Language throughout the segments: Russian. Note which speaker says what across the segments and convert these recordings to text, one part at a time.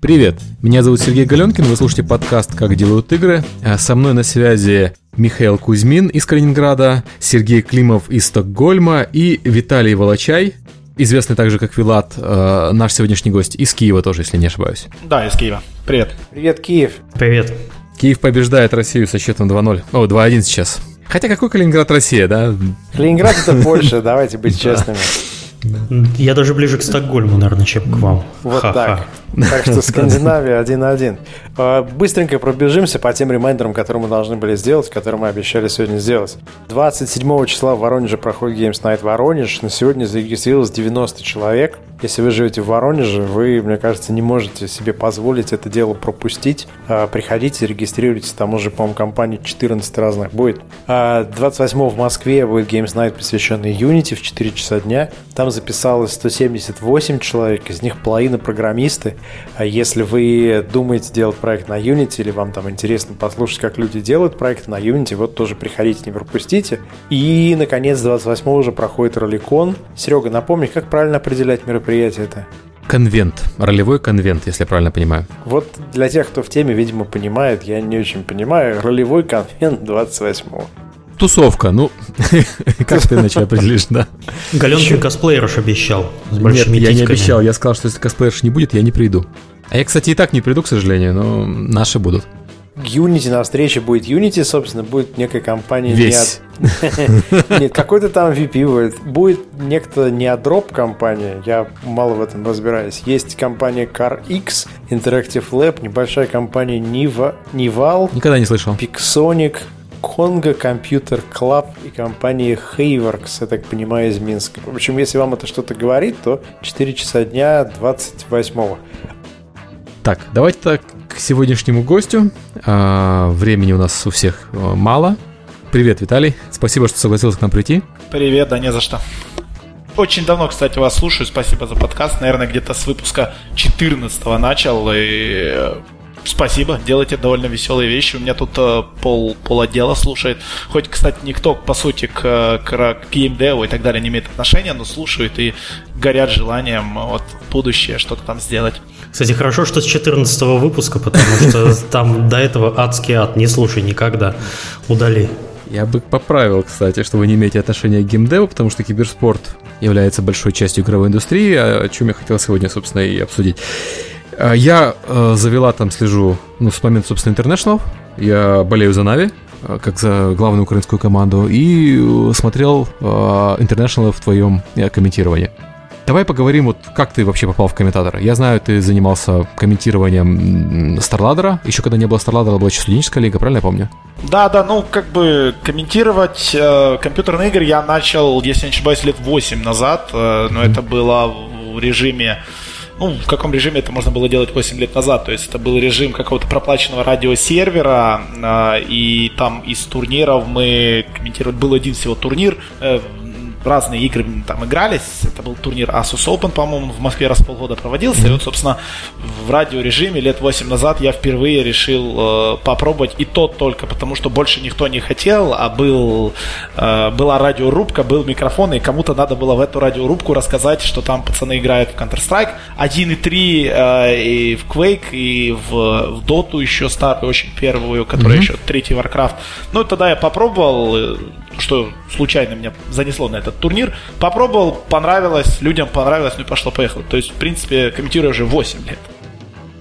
Speaker 1: Привет, меня зовут Сергей Галенкин, вы слушаете подкаст «Как делают игры». А Со мной на связи Михаил Кузьмин из Калининграда, Сергей Климов из Стокгольма и Виталий Волочай, известный также как Вилат, э, наш сегодняшний гость из Киева тоже, если не ошибаюсь.
Speaker 2: Да, из Киева. Привет.
Speaker 3: Привет, Киев.
Speaker 4: Привет.
Speaker 1: Киев побеждает Россию со счетом 2-0. О, 2-1 сейчас. Хотя какой Калининград Россия, да?
Speaker 3: Калининград это Польша, давайте быть честными.
Speaker 4: Я даже ближе к Стокгольму, наверное, чем к вам.
Speaker 3: Вот так. Так что Скандинавия 1-1. А, Быстренько пробежимся по тем ремайдерам, которые мы должны были сделать, которые мы обещали сегодня сделать. 27 числа в Воронеже проходит Games Night Воронеж. На сегодня зарегистрировалось 90 человек. Если вы живете в Воронеже, вы, мне кажется, не можете себе позволить это дело пропустить. А, Приходите, регистрируйтесь. Там уже, по-моему, компаний 14 разных будет. А 28 в Москве будет Games Night, посвященный Unity в 4 часа дня. Там записалось 178 человек, из них половина программисты. А если вы думаете делать проект на Unity или вам там интересно послушать, как люди делают проект на Unity, вот тоже приходите, не пропустите. И, наконец, 28 уже проходит роликон. Серега, напомни, как правильно определять мероприятие это?
Speaker 1: Конвент, ролевой конвент, если я правильно понимаю.
Speaker 3: Вот для тех, кто в теме, видимо, понимает, я не очень понимаю, ролевой конвент 28-го.
Speaker 1: Тусовка, ну, как ты иначе определишь, да?
Speaker 4: Галенкин косплеерш обещал с
Speaker 1: Нет,
Speaker 4: большими
Speaker 1: я не обещал. Я сказал, что если косплеерш не будет, я не приду. А я, кстати, и так не приду, к сожалению, но наши будут.
Speaker 3: Unity на встрече будет Unity, собственно, будет некая компания... не
Speaker 1: Весь.
Speaker 3: от- Нет, какой-то там VP будет. Будет некто не Adrop компания, я мало в этом разбираюсь. Есть компания CarX, Interactive Lab, небольшая компания Niva, Nival,
Speaker 1: Никогда не слышал.
Speaker 3: Pixonic, Congo Computer Club и компания Hayworks, я так понимаю, из Минска. В общем, если вам это что-то говорит, то 4 часа дня 28-го.
Speaker 1: Так, давайте так к сегодняшнему гостю. А, времени у нас у всех а, мало. Привет, Виталий. Спасибо, что согласился к нам прийти.
Speaker 2: Привет, да не за что. Очень давно, кстати, вас слушаю. Спасибо за подкаст. Наверное, где-то с выпуска 14 начал. И э, спасибо. Делаете довольно веселые вещи. У меня тут э, пол, пол отдела слушает. Хоть, кстати, никто, по сути, к, к, к геймдеву и так далее не имеет отношения, но слушают и горят желанием э, вот, в будущее что-то там сделать.
Speaker 4: Кстати, хорошо, что с 14 выпуска, потому что там до этого адский ад. Не слушай никогда. Удали.
Speaker 1: Я бы поправил, кстати, что вы не имеете отношения к геймдеву, потому что киберспорт является большой частью игровой индустрии, о чем я хотел сегодня, собственно, и обсудить. А, Я э, завела там, слежу, ну, с момента, собственно, International. Я болею за Нави, э, как за главную украинскую команду, и э, смотрел э, International в твоем э, комментировании. Давай поговорим, вот как ты вообще попал в комментатора. Я знаю, ты занимался комментированием Старладера. Еще когда не было Старладера, была еще студенческая лига, правильно я помню?
Speaker 2: Да, да, ну как бы комментировать э, компьютерные игры я начал, если не ошибаюсь, лет 8 назад, э, но это было в режиме ну, в каком режиме это можно было делать 8 лет назад. То есть это был режим какого-то проплаченного радиосервера, э, и там из турниров мы комментировали. Был один всего турнир, э, разные игры там игрались. Это был турнир Asus Open, по-моему, в Москве раз в полгода проводился. И вот, собственно, в радиорежиме лет 8 назад я впервые решил э, попробовать. И то только потому, что больше никто не хотел, а был, э, была радиорубка, был микрофон, и кому-то надо было в эту радиорубку рассказать, что там пацаны играют в Counter-Strike 1.3 э, и в Quake, и в, в Dota еще старую, очень первую, которая еще третий Warcraft. Ну, тогда я попробовал, э, что случайно меня занесло на этот турнир. Попробовал, понравилось, людям понравилось, ну и пошло-поехало. То есть, в принципе, комментирую уже 8 лет.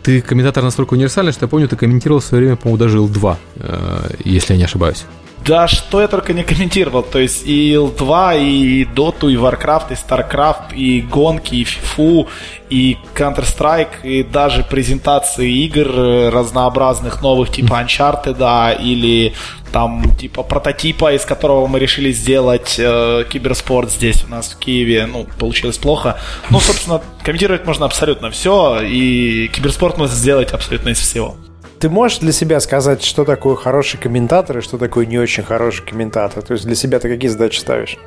Speaker 1: Ты комментатор настолько универсальный, что я помню, ты комментировал в свое время, по-моему, даже L2, э, если я не ошибаюсь.
Speaker 2: Да что я только не комментировал. То есть и L2, и Dota, и Warcraft, и Starcraft, и гонки, и FIFA, и Counter-Strike, и даже презентации игр э, разнообразных новых, типа Uncharted, да, или там типа прототипа, из которого мы решили сделать э, киберспорт здесь у нас в Киеве. Ну, получилось плохо. Ну, собственно, комментировать можно абсолютно все, и киберспорт можно сделать абсолютно из всего.
Speaker 3: Ты можешь для себя сказать, что такое хороший комментатор и что такое не очень хороший комментатор? То есть для себя ты какие задачи ставишь?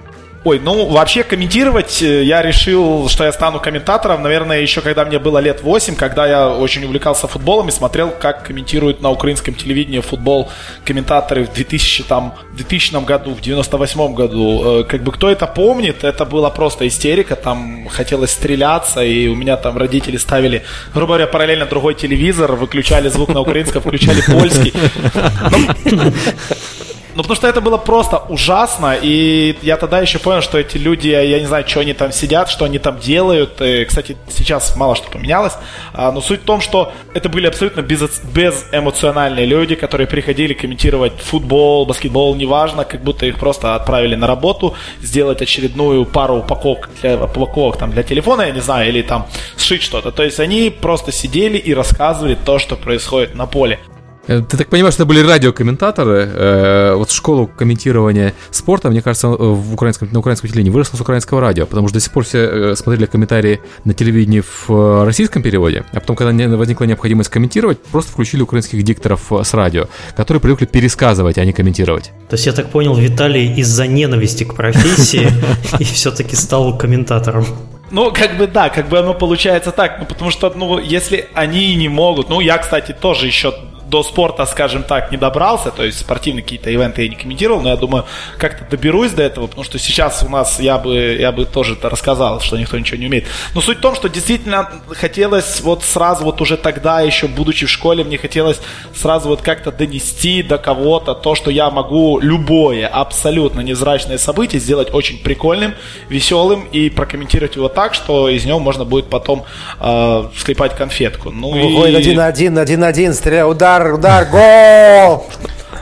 Speaker 2: Ой, ну вообще комментировать э, я решил, что я стану комментатором, наверное, еще когда мне было лет 8, когда я очень увлекался футболом и смотрел, как комментируют на украинском телевидении футбол комментаторы в 2000, там, 2000 году, в 98 году. Э, как бы кто это помнит, это была просто истерика, там хотелось стреляться, и у меня там родители ставили, грубо говоря, параллельно другой телевизор, выключали звук на украинском, включали польский. Ну, потому что это было просто ужасно, и я тогда еще понял, что эти люди, я не знаю, что они там сидят, что они там делают. И, кстати, сейчас мало что поменялось, а, но суть в том, что это были абсолютно без, безэмоциональные люди, которые приходили комментировать футбол, баскетбол, неважно, как будто их просто отправили на работу, сделать очередную пару упаковок для, упаковок там, для телефона, я не знаю, или там сшить что-то. То есть они просто сидели и рассказывали то, что происходит на поле.
Speaker 1: Э, ты так понимаешь, это были радиокомментаторы. Э, вот школу комментирования спорта, мне кажется, в украинском, на украинском телевидении выросла с украинского радио, потому что до сих пор все э, смотрели комментарии на телевидении в российском переводе, а потом, когда возникла необходимость комментировать, просто включили украинских дикторов с радио, которые привыкли пересказывать, а не комментировать.
Speaker 4: То есть я так понял, Виталий из-за ненависти к профессии и все-таки стал комментатором.
Speaker 2: Ну, как бы да, как бы оно получается так, ну, потому что, ну, если они не могут, ну, я, кстати, тоже еще до спорта, скажем так, не добрался, то есть спортивные какие-то ивенты я не комментировал, но я думаю, как-то доберусь до этого, потому что сейчас у нас я бы, я бы тоже это рассказал, что никто ничего не умеет. Но суть в том, что действительно хотелось вот сразу вот уже тогда, еще будучи в школе, мне хотелось сразу вот как-то донести до кого-то то, что я могу любое, абсолютно невзрачное событие сделать очень прикольным, веселым и прокомментировать его так, что из него можно будет потом э, склепать конфетку.
Speaker 3: Ну, Выходит и... один на один, один на один, стреляй, удар удар, удар, гол!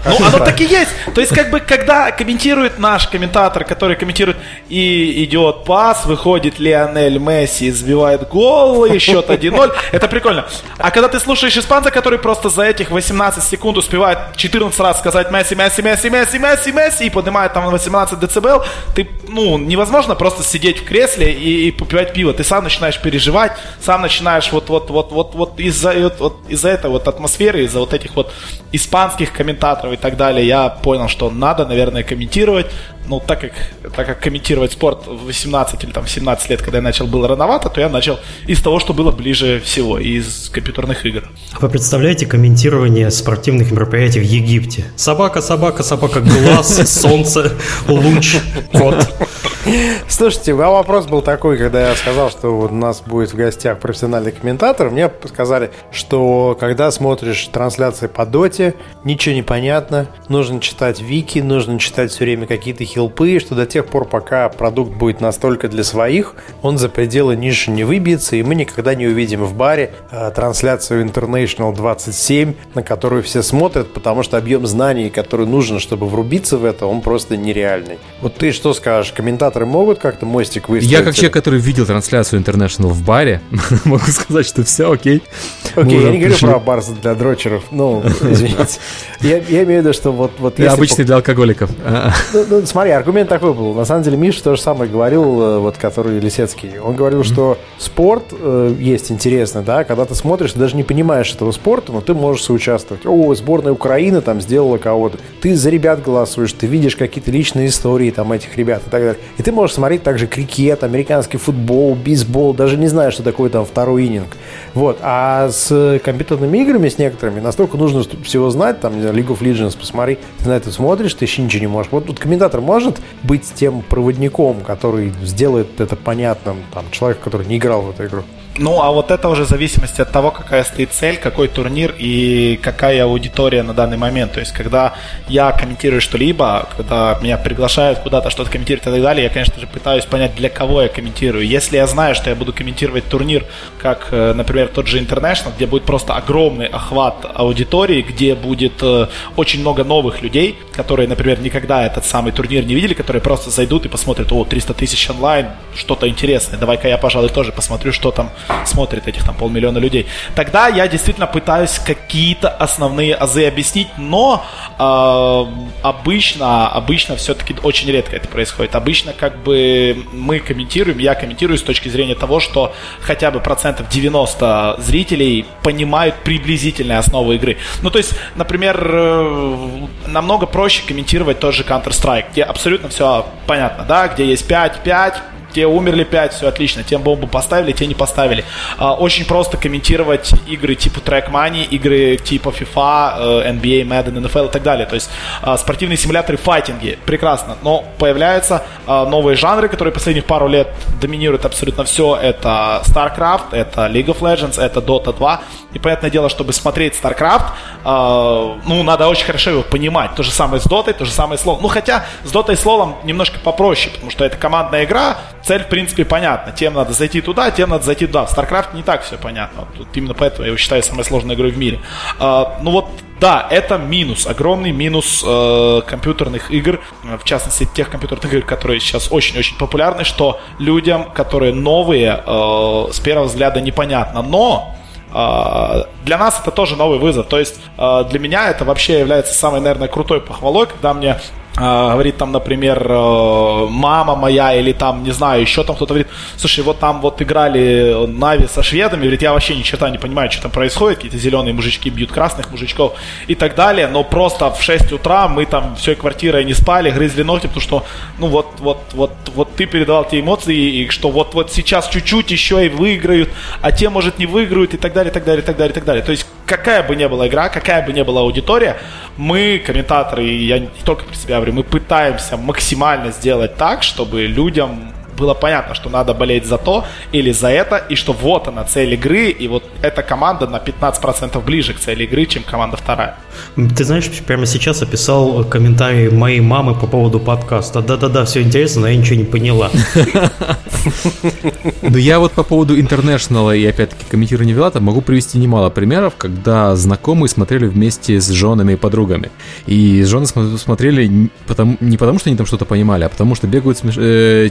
Speaker 2: Ну, оно так и есть. То есть, как бы, когда комментирует наш комментатор, который комментирует, и идет пас, выходит Лионель Месси, сбивает гол, и счет 1-0, это прикольно. А когда ты слушаешь испанца, который просто за этих 18 секунд успевает 14 раз сказать Месси, Месси, Месси, Месси, Месси, Месси, и поднимает там 18 дБ, ты, ну, невозможно просто сидеть в кресле и, и попивать пиво. Ты сам начинаешь переживать, сам начинаешь вот, вот, вот, вот, вот из-за вот, вот, из-за этой вот атмосферы, из-за вот этих вот испанских комментаторов и так далее, я понял, что надо, наверное, комментировать. Ну, так как, так как комментировать спорт в 18 или там в 17 лет, когда я начал, было рановато, то я начал из того, что было ближе всего, из компьютерных игр.
Speaker 4: Вы представляете комментирование спортивных мероприятий в Египте? Собака, собака, собака, глаз, солнце, луч, кот.
Speaker 3: Слушайте, у меня вопрос был такой, когда я сказал, что у нас будет в гостях профессиональный комментатор. Мне сказали, что когда смотришь трансляции по доте, ничего не понятно, нужно читать вики, нужно читать все время какие-то хилпы, что до тех пор, пока продукт будет настолько для своих, он за пределы ниши не выбьется, и мы никогда не увидим в баре э, трансляцию International 27, на которую все смотрят, потому что объем знаний, который нужен, чтобы врубиться в это, он просто нереальный. Вот ты что скажешь, комментаторы могут как-то мостик выстроить?
Speaker 1: Я как человек, который видел трансляцию International в баре, могу сказать, что все окей.
Speaker 3: Окей, я не говорю про бар для дрочеров, ну, извините. Я, я имею в виду, что вот...
Speaker 1: если обычный для алкоголиков.
Speaker 3: Ну, ну, смотри, аргумент такой был. На самом деле Миша то же самое говорил, э, вот который Лисецкий. Он говорил, что спорт э, есть интересно, да, когда ты смотришь, ты даже не понимаешь этого спорта, но ты можешь соучаствовать. О, сборная Украины там сделала кого-то. Ты за ребят голосуешь, ты видишь какие-то личные истории там этих ребят и так далее. И ты можешь смотреть также крикет, американский футбол, бейсбол, даже не знаю, что такое там второй ининг. Вот. А с компьютерными играми, с некоторыми, настолько нужно всего знать, там, не знаю, League of Legends, посмотри, ты на это смотришь, ты еще ничего не можешь. Вот тут комментатор может быть тем проводником, который сделает это понятным, там, человек, который не играл в эту игру.
Speaker 2: Ну, а вот это уже в зависимости от того, какая стоит цель, какой турнир и какая аудитория на данный момент. То есть, когда я комментирую что-либо, когда меня приглашают куда-то что-то комментировать и так далее, я, конечно же, пытаюсь понять, для кого я комментирую. Если я знаю, что я буду комментировать турнир, как, э, например, тот же International, где будет просто огромный охват аудитории, где будет э, очень много новых людей, которые, например, никогда этот самый турнир не видели, которые просто зайдут и посмотрят, о, 300 тысяч онлайн, что-то интересное, давай-ка я, пожалуй, тоже посмотрю, что там смотрит этих там полмиллиона людей. Тогда я действительно пытаюсь какие-то основные азы объяснить, но э, обычно, обычно все-таки очень редко это происходит. Обычно как бы мы комментируем, я комментирую с точки зрения того, что хотя бы процентов 90 зрителей понимают приблизительные основы игры. Ну, то есть, например, э, намного проще комментировать тот же Counter-Strike, где абсолютно все понятно, да, где есть 5, 5, те умерли 5, все отлично, тем бомбу поставили, те не поставили. А, очень просто комментировать игры типа Track Money, игры типа FIFA, э, NBA, Madden, NFL и так далее. То есть а, спортивные симуляторы, файтинги, прекрасно. Но появляются а, новые жанры, которые последних пару лет доминируют абсолютно все. Это StarCraft, это League of Legends, это Dota 2. И понятное дело, чтобы смотреть StarCraft, ну, надо очень хорошо его понимать. То же самое с Dota, то же самое с LoL. Ну, хотя с Dota и с LoL немножко попроще, потому что это командная игра, цель, в принципе, понятна. Тем надо зайти туда, тем надо зайти туда. В StarCraft не так все понятно. Вот именно поэтому я его считаю самой сложной игрой в мире. А, ну вот, да, это минус, огромный минус э, компьютерных игр, в частности тех компьютерных игр, которые сейчас очень-очень популярны, что людям, которые новые, э, с первого взгляда непонятно. Но э, для нас это тоже новый вызов. То есть э, для меня это вообще является самой, наверное, крутой похвалой, когда мне а, говорит там, например, э, мама моя или там, не знаю, еще там кто-то говорит, слушай, вот там вот играли Нави со шведами, говорит, я вообще ни черта не понимаю, что там происходит, какие-то зеленые мужички бьют красных мужичков и так далее, но просто в 6 утра мы там всей квартирой не спали, грызли ногти, потому что, ну вот, вот, вот, вот ты передавал те эмоции, и что вот, вот сейчас чуть-чуть еще и выиграют, а те, может, не выиграют и так далее, и так далее, и так далее, и так далее. То есть какая бы ни была игра, какая бы ни была аудитория, мы, комментаторы, я не только при себя говорю, мы пытаемся максимально сделать так, чтобы людям было понятно, что надо болеть за то или за это, и что вот она цель игры, и вот эта команда на 15% ближе к цели игры, чем команда вторая.
Speaker 4: Ты знаешь, прямо сейчас описал комментарии моей мамы по поводу подкаста. Да-да-да, все интересно, но я ничего не поняла.
Speaker 1: Ну, я вот по поводу интернешнала и, опять-таки, комментирования Вилата могу привести немало примеров, когда знакомые смотрели вместе с женами и подругами. И жены смотрели не потому, что они там что-то понимали, а потому что бегают э,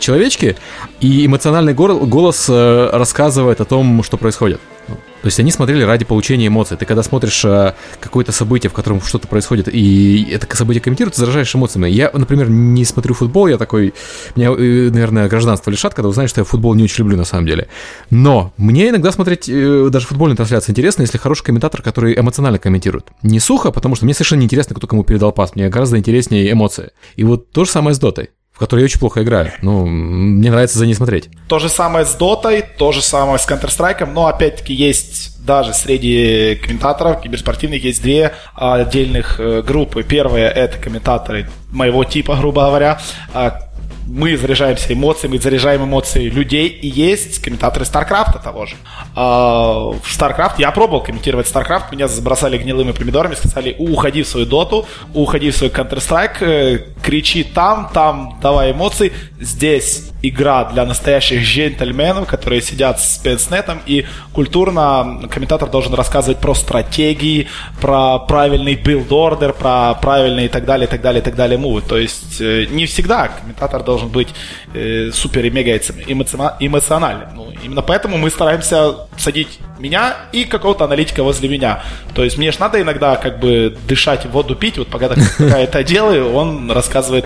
Speaker 1: и эмоциональный голос э, рассказывает о том, что происходит. То есть они смотрели ради получения эмоций. Ты когда смотришь э, какое-то событие, в котором что-то происходит, и это событие комментирует, ты заражаешь эмоциями. Я, например, не смотрю футбол, я такой... Меня, э, наверное, гражданство лишат, когда узнаешь, что я футбол не очень люблю на самом деле. Но мне иногда смотреть даже футбольные трансляции интересно, если хороший комментатор, который эмоционально комментирует. Не сухо, потому что мне совершенно не интересно, кто кому передал пас. Мне гораздо интереснее эмоции. И вот то же самое с дотой в которой я очень плохо играю. Ну, мне нравится за ней смотреть.
Speaker 2: То же самое с Дотой, то же самое с Counter-Strike, но опять-таки есть даже среди комментаторов киберспортивных есть две отдельных э, группы. Первая это комментаторы моего типа, грубо говоря, а мы заряжаемся эмоциями, заряжаем эмоции людей, и есть комментаторы StarCraft а того же. А, в StarCraft, я пробовал комментировать StarCraft, меня забросали гнилыми помидорами, сказали, уходи в свою доту, уходи в свой Counter-Strike, э, кричи там, там, давай эмоции. Здесь игра для настоящих джентльменов, которые сидят с пенсне там, и культурно комментатор должен рассказывать про стратегии, про правильный build order, про правильные и так далее, и так далее, и так далее move ы. То есть э, не всегда комментатор должен быть э, супер и мега эмоциональным. Ну, именно поэтому мы стараемся садить меня и какого-то аналитика возле меня. То есть мне же надо иногда как бы дышать, воду пить. Вот пока я это делаю, он рассказывает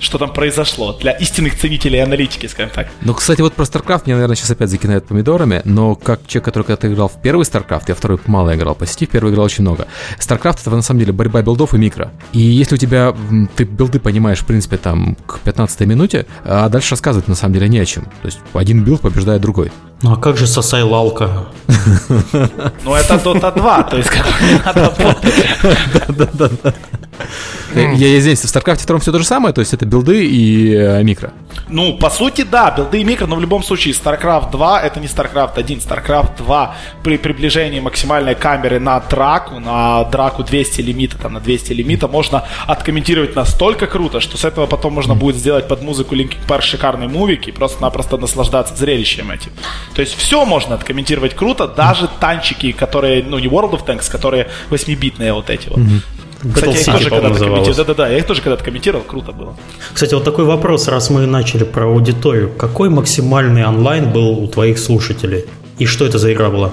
Speaker 2: что там произошло для истинных ценителей аналитики, скажем так.
Speaker 1: Ну, кстати, вот про StarCraft меня, наверное, сейчас опять закинают помидорами, но как человек, который когда-то играл в первый StarCraft, я второй мало играл, почти в первый играл очень много. StarCraft это на самом деле борьба билдов и микро. И если у тебя, ты build ы понимаешь, в принципе, там, к 15 минуте, а дальше рассказывать на самом деле не о чем. То есть один build побеждает другой.
Speaker 4: Ну а как же сосай лалка?
Speaker 2: Ну это Dota 2, то есть как надо
Speaker 1: Да-да-да. Я извиняюсь, в StarCraft 2 все то же самое, то есть это build ы и э, микро.
Speaker 2: Ну, по сути, да, build ы и микро, но в любом случае StarCraft 2 это не StarCraft 1, StarCraft 2 при приближении максимальной камеры на драку, на драку 200 лимита, там на 200 лимита, можно откомментировать настолько круто, что с этого потом можно будет сделать под музыку Linkin Park шикарный мувик и просто-напросто наслаждаться зрелищем этим. То есть все можно откомментировать круто, даже танчики, которые, ну не World of Tanks, которые 8-битные вот эти вот. Кстати, я их тоже когда-то комментировал. Да-да-да, я их тоже когда-то комментировал, круто было.
Speaker 4: Кстати, вот такой вопрос, раз мы начали про аудиторию. Какой максимальный онлайн был у твоих слушателей? И что это за игра была?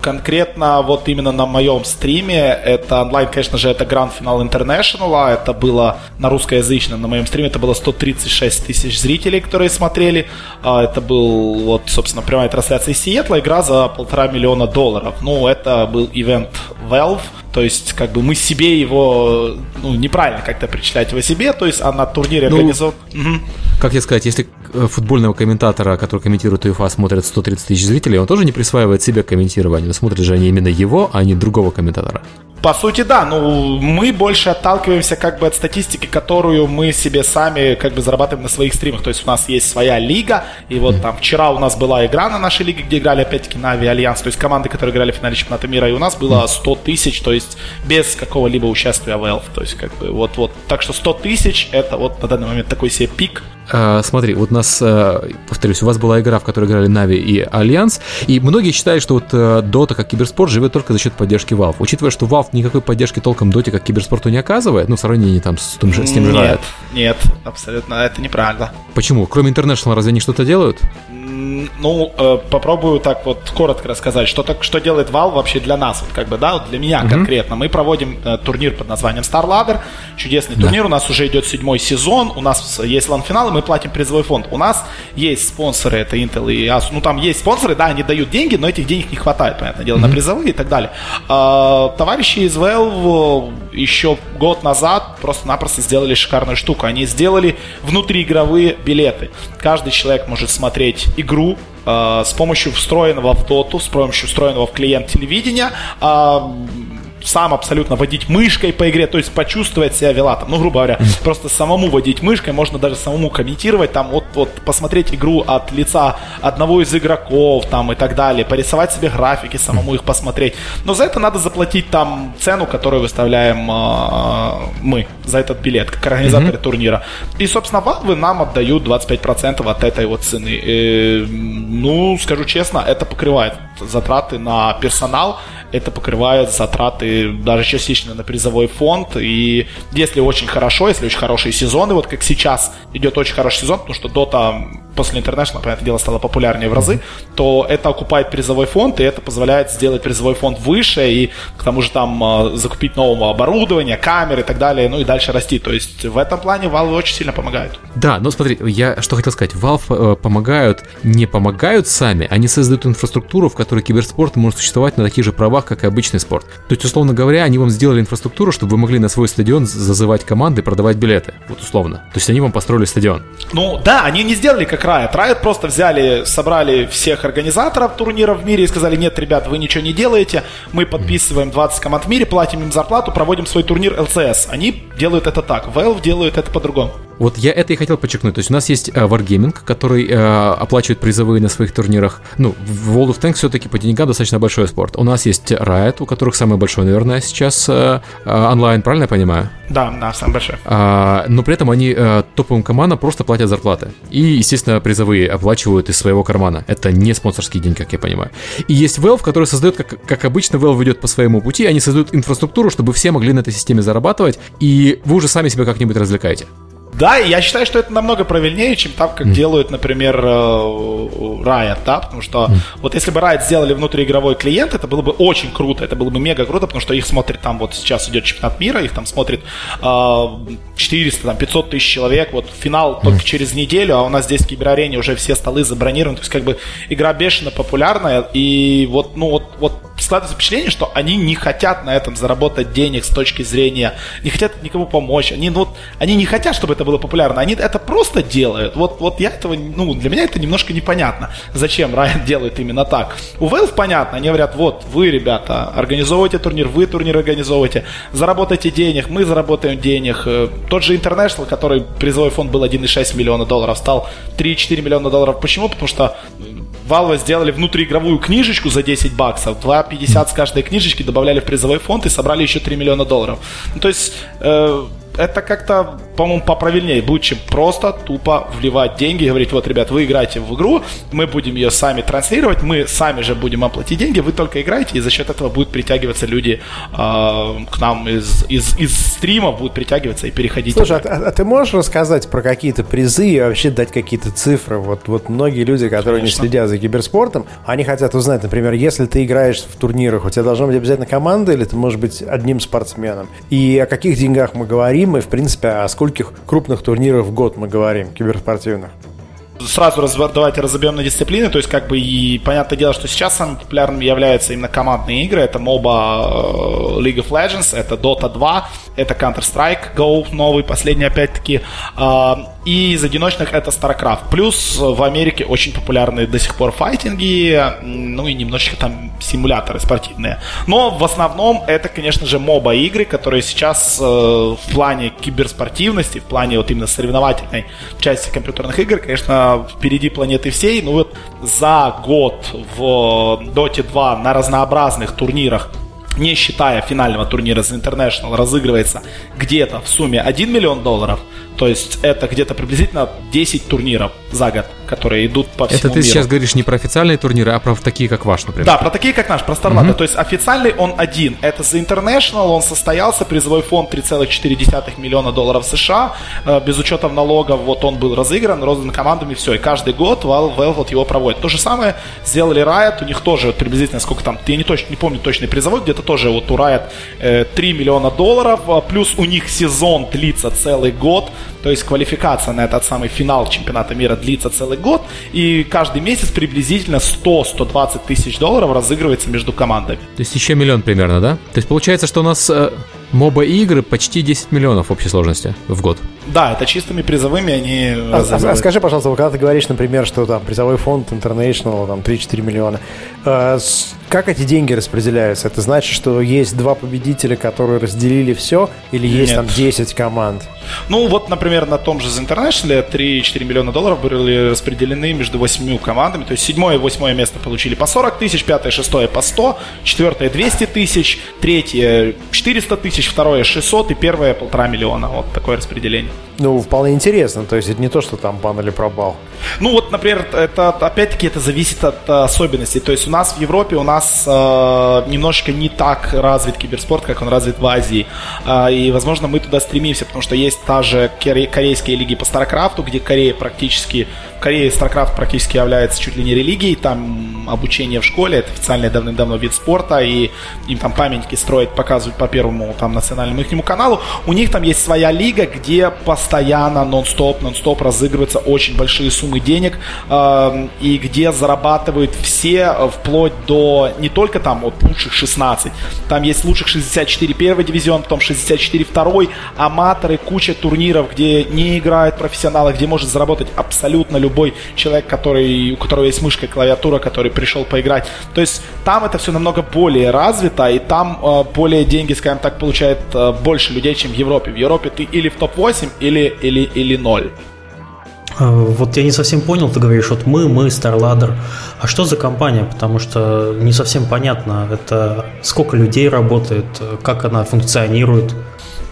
Speaker 2: Конкретно вот именно на моем стриме, это онлайн, конечно же, это Grand Final International, а это было на русскоязычном, на моем стриме это было 136 тысяч зрителей, которые смотрели. А это был, вот, собственно, прямая трансляция из Сиэтла, игра за полтора миллиона долларов. Ну, это был ивент Valve, то есть, как бы мы себе его, ну, неправильно как-то причислять его себе, то есть, а на турнире ну, организован... Угу.
Speaker 1: Как тебе сказать, если футбольного комментатора, который комментирует УЕФА, смотрят 130 тысяч зрителей, он тоже не присваивает себе комментирование, но смотрят же они именно его, а не другого комментатора.
Speaker 2: По сути, да. Ну, мы больше отталкиваемся как бы от статистики, которую мы себе сами как бы зарабатываем на своих стримах. То есть у нас есть своя лига, и вот там вчера у нас была игра на нашей лиге, где играли опять-таки на Альянс, то есть команды, которые играли в финале чемпионата мира, и у нас было 100 тысяч, то есть без какого-либо участия Valve. То есть как бы вот-вот. Так что 100 тысяч это вот на данный момент такой себе пик
Speaker 1: а, смотри, вот у нас, э, повторюсь, у вас была игра, в которой играли Нави и Альянс, и многие считают, что вот Dota как киберспорт живет только за счет поддержки Valve. Учитывая, что Valve никакой поддержки толком Dota как киберспорту не оказывает, ну, в сравнении там с, тем же, с тем же
Speaker 2: Нет, нет, абсолютно, это неправда.
Speaker 1: Почему? Кроме International разве они что-то делают?
Speaker 2: Ну, э, попробую так вот коротко рассказать, что, так, что делает Valve вообще для нас, вот как бы, да, вот для меня mm-hmm. конкретно. Мы проводим э, турнир под названием StarLadder, чудесный да. турнир, у нас уже идет седьмой сезон, у нас есть лан-финал, и мы платим призовой фонд. У нас есть спонсоры, это Intel и Asus, ну там есть спонсоры, да, они дают деньги, но этих денег не хватает, понятное дело, mm-hmm. на призовые и так далее. А, товарищи из Valve еще год назад просто-напросто сделали шикарную штуку. Они сделали внутриигровые билеты. Каждый человек может смотреть игру э, с помощью встроенного в доту, с помощью встроенного в клиент телевидения, э, сам абсолютно водить мышкой по игре, то есть почувствовать себя вилатом. Ну, грубо говоря, просто самому водить мышкой, можно даже самому комментировать, там, вот, вот посмотреть игру от лица одного из игроков, там, и так далее, порисовать себе графики, самому их посмотреть. Но за это надо заплатить там цену, которую выставляем э, мы за этот билет, как организаторы mm-hmm. турнира. И, собственно, Valve нам отдают 25% от этой вот цены. И, ну, скажу честно, это покрывает затраты на персонал, это покрывает затраты даже частично на призовой фонд. И если очень хорошо, если очень хорошие сезоны, вот как сейчас идет очень хороший сезон, потому что Dota после International, понятное дело, стала популярнее в разы, то это окупает призовой фонд, и это позволяет сделать призовой фонд выше, и к тому же там э, закупить нового оборудования, камеры и так далее, ну и дальше расти. То есть в этом плане Valve очень сильно помогают.
Speaker 1: Да, но смотри, я что хотел сказать. Valve э, помогают, не помогают сами, они создают инфраструктуру, в которой киберспорт может существовать на таких же правах, как и обычный спорт. То есть, условно говоря, они вам сделали инфраструктуру, чтобы вы могли на свой стадион зазывать команды продавать билеты. Вот условно. То есть они вам построили стадион.
Speaker 2: Ну да, они не сделали как Riot. Riot просто взяли, собрали всех организаторов турнира в мире и сказали, нет, ребят, вы ничего не делаете, мы подписываем 20 команд в мире, платим им зарплату, проводим свой турнир LCS. Они делают это так, Valve делают это по-другому.
Speaker 1: Вот я это и хотел подчеркнуть. То есть у нас есть э, Wargaming, который э, оплачивает призовые на своих турнирах. Ну, в World of Tanks все-таки по деньгам достаточно большой спорт. У нас есть Riot, у которых самый большой, наверное, сейчас э, э, онлайн, правильно я понимаю?
Speaker 2: Да, да, самый большой.
Speaker 1: А, но при этом они э, топовым командам просто платят зарплаты. И, естественно, призовые оплачивают из своего кармана. Это не спонсорский день, как я понимаю. И есть Valve, который создает, как, как обычно, Valve ведет по своему пути. Они создают инфраструктуру, чтобы все могли на этой системе зарабатывать. И вы уже сами себя как-нибудь развлекаете.
Speaker 2: Да, я считаю, что это намного правильнее, чем так, как mm. делают, например, э, Riot, да, потому что mm. вот если бы Riot сделали внутриигровой клиент, это было бы очень круто, это было бы мега круто, потому что их смотрит там, вот сейчас идет чемпионат мира, их там смотрит э, 400, там, 500 тысяч человек, вот финал mm. только через неделю, а у нас здесь в киберарене уже все столы забронированы, то есть как бы игра бешено популярная, и вот, ну вот, вот складывается впечатление, что они не хотят на этом заработать денег с точки зрения, не хотят никому помочь, они, ну, они не хотят, чтобы это было популярно. Они это просто делают. Вот, вот я этого, ну, для меня это немножко непонятно. Зачем Райан делает именно так? У Valve понятно, они говорят, вот, вы, ребята, организовывайте турнир, вы турнир организовывайте, заработайте денег, мы заработаем денег. Э, тот же International, который призовой фонд был 1,6 миллиона долларов, стал 3-4 миллиона долларов. Почему? Потому что Valve сделали внутриигровую книжечку за 10 баксов, 2,50 с каждой книжечки добавляли в призовой фонд и собрали еще 3 миллиона долларов. Ну, то есть, э, это как-то по-моему, поправильнее будет, чем просто тупо вливать деньги и говорить, вот, ребят, вы играете в игру, мы будем ее сами транслировать, мы сами же будем оплатить деньги, вы только играете, и за счет этого будут притягиваться люди э, к нам из, из, из стрима, будут притягиваться и переходить.
Speaker 3: Слушай, а, а ты можешь рассказать про какие-то призы и вообще дать какие-то цифры? Вот, вот многие люди, которые Конечно. не следят за киберспортом, они хотят узнать, например, если ты играешь в турнирах, у тебя должна быть обязательно команда или ты можешь быть одним спортсменом? И о каких деньгах мы говорим, и, в принципе, о скольких крупных турнирах в год мы говорим, киберспортивных?
Speaker 2: сразу раз, давайте разобьем на дисциплины. То есть, как бы, и понятное дело, что сейчас самым популярным являются именно командные игры. Это MOBA э, League of Legends, это Dota 2, это Counter-Strike Go новый, последний опять-таки. И из одиночных это StarCraft. Плюс в Америке очень популярны до сих пор файтинги, ну и немножечко там симуляторы спортивные. Но в основном это, конечно же, моба игры, которые сейчас э, в плане киберспортивности, в плане вот именно соревновательной части компьютерных игр, конечно, впереди планеты всей. Ну вот за год в Dota 2 на разнообразных турнирах не считая финального турнира за International, разыгрывается где-то в сумме 1 миллион долларов, то есть это где-то приблизительно 10 турниров за год, которые идут по всему
Speaker 1: Это ты
Speaker 2: миру.
Speaker 1: сейчас говоришь не про официальные турниры, а про такие, как ваш, например.
Speaker 2: Да, про такие, как наш, про StarLadder. Угу. То есть официальный он один. Это The International, он состоялся, призовой фонд 3,4 миллиона долларов США. Э, без учета налогов, вот он был разыгран, роздан командами, все. И каждый год Valve, Valve вот его проводит. То же самое сделали Riot, у них тоже приблизительно сколько там, я не, точно, не помню точный призовой, где-то тоже вот у Riot 3 э, миллиона долларов, а плюс у них сезон длится целый год, то есть квалификация на этот самый финал чемпионата мира длится целый год, и каждый месяц приблизительно 100-120 тысяч долларов разыгрывается между командами.
Speaker 1: То есть еще миллион примерно, да? То есть получается, что у нас э, моба игры почти 10 миллионов в общей сложности в год.
Speaker 2: Да, это чистыми призовыми они
Speaker 3: а, а, а скажи, пожалуйста, когда ты говоришь, например, что там призовой фонд International там 3-4 миллиона, э, как эти деньги распределяются? Это значит, что есть два победителя, которые разделили все, или есть Нет. там 10 команд?
Speaker 2: Ну, вот, например, на том же The International 3-4 миллиона долларов были распределены между 8 командами. То есть седьмое и восьмое место получили по 40 тысяч, пятое, шестое по 100, четвертое 200 тысяч, третье 400 тысяч, второе 600 и первое полтора миллиона. Вот такое распределение.
Speaker 3: Ну, вполне интересно. То есть это не то, что там бан или пробал.
Speaker 2: Ну, вот, например, это опять-таки это зависит от особенностей. То есть у нас в Европе у нас э, немножечко не так развит киберспорт, как он развит в Азии. Э, и, возможно, мы туда стремимся, потому что есть та же корейские лиги по Старкрафту, где Корея практически в Корее StarCraft практически является чуть ли не религией, там обучение в школе, это официальный давным-давно вид спорта, и им там памятники строят, показывают по первому там национальному их каналу. У них там есть своя лига, где постоянно нон-стоп, нон-стоп разыгрываются очень большие суммы денег, э, и где зарабатывают все вплоть до не только там вот лучших 16, там есть лучших 64 первый дивизион, потом 64 второй, аматоры, куча турниров, где не играют профессионалы, где может заработать абсолютно любой любой человек, который, у которого есть мышка и клавиатура, который пришел поиграть. То есть там это все намного более развито, и там э, более деньги, скажем так, получает э, больше людей, чем в Европе. В Европе ты или в топ-8, или, или, или ноль.
Speaker 4: А, вот я не совсем понял, ты говоришь, вот мы, мы, StarLadder. А что за компания? Потому что не совсем понятно, это сколько людей работает, как она функционирует.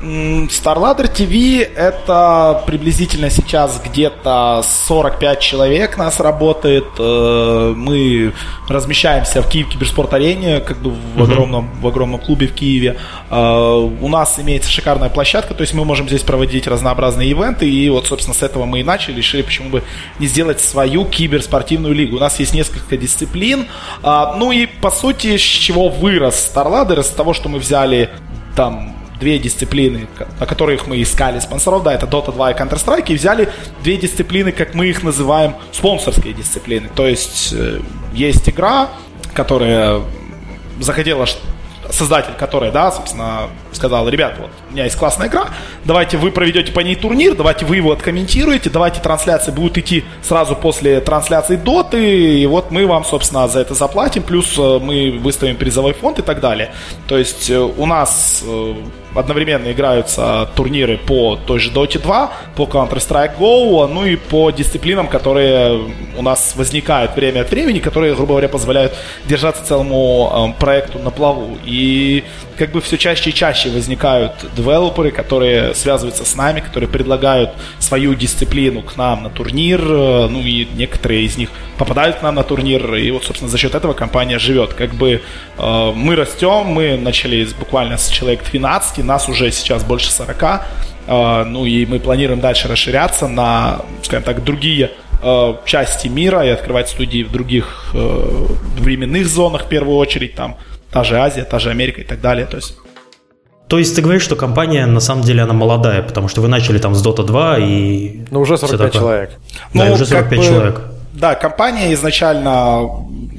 Speaker 2: StarLadder TV это приблизительно сейчас где-то 45 человек нас работает. Э, мы размещаемся в Киев Киберспорт Арене, как бы в огромном, в огромном клубе в Киеве. Э, у нас имеется шикарная площадка, то есть мы можем здесь проводить разнообразные ивенты. И вот, собственно, с этого мы и начали. Решили, почему бы не сделать свою киберспортивную лигу. У нас есть несколько дисциплин. Э, ну и, по сути, с чего вырос StarLadder? Из того, что мы взяли там две дисциплины, на которых мы искали спонсоров, да, это Dota 2 и Counter-Strike, и взяли две дисциплины, как мы их называем, спонсорские дисциплины. То есть э, есть игра, которая захотела создатель которой, да, собственно, сказал, ребят, вот, у меня есть классная игра, давайте вы проведете по ней турнир, давайте вы его откомментируете, давайте трансляции будут идти сразу после трансляции доты, и вот мы вам, собственно, за это заплатим, плюс э, мы выставим призовой фонд и так далее. То есть э, у нас одновременно играются турниры по той же Dota 2, по Counter-Strike Go, ну и по дисциплинам, которые у нас возникают время от времени, которые, грубо говоря, позволяют держаться целому э, проекту на плаву. И как бы все чаще и чаще возникают девелоперы, которые связываются с нами, которые предлагают свою дисциплину к нам на турнир, э, ну и некоторые из них попадают к нам на турнир, и вот, собственно, за счет этого компания живет. Как бы э, мы растем, мы начали буквально с человек 12, нас уже сейчас больше 40, э, ну и мы планируем дальше расширяться на, скажем так, другие э, части мира и открывать студии в других э, временных зонах в первую очередь, там та же Азия, та же Америка и так далее. То есть
Speaker 4: то есть ты говоришь, что компания на самом деле она молодая, потому что вы начали там с Dota 2 и...
Speaker 3: Ну, уже 45 человек.
Speaker 4: Да, ну, уже 45 бы, человек.
Speaker 2: Да, компания изначально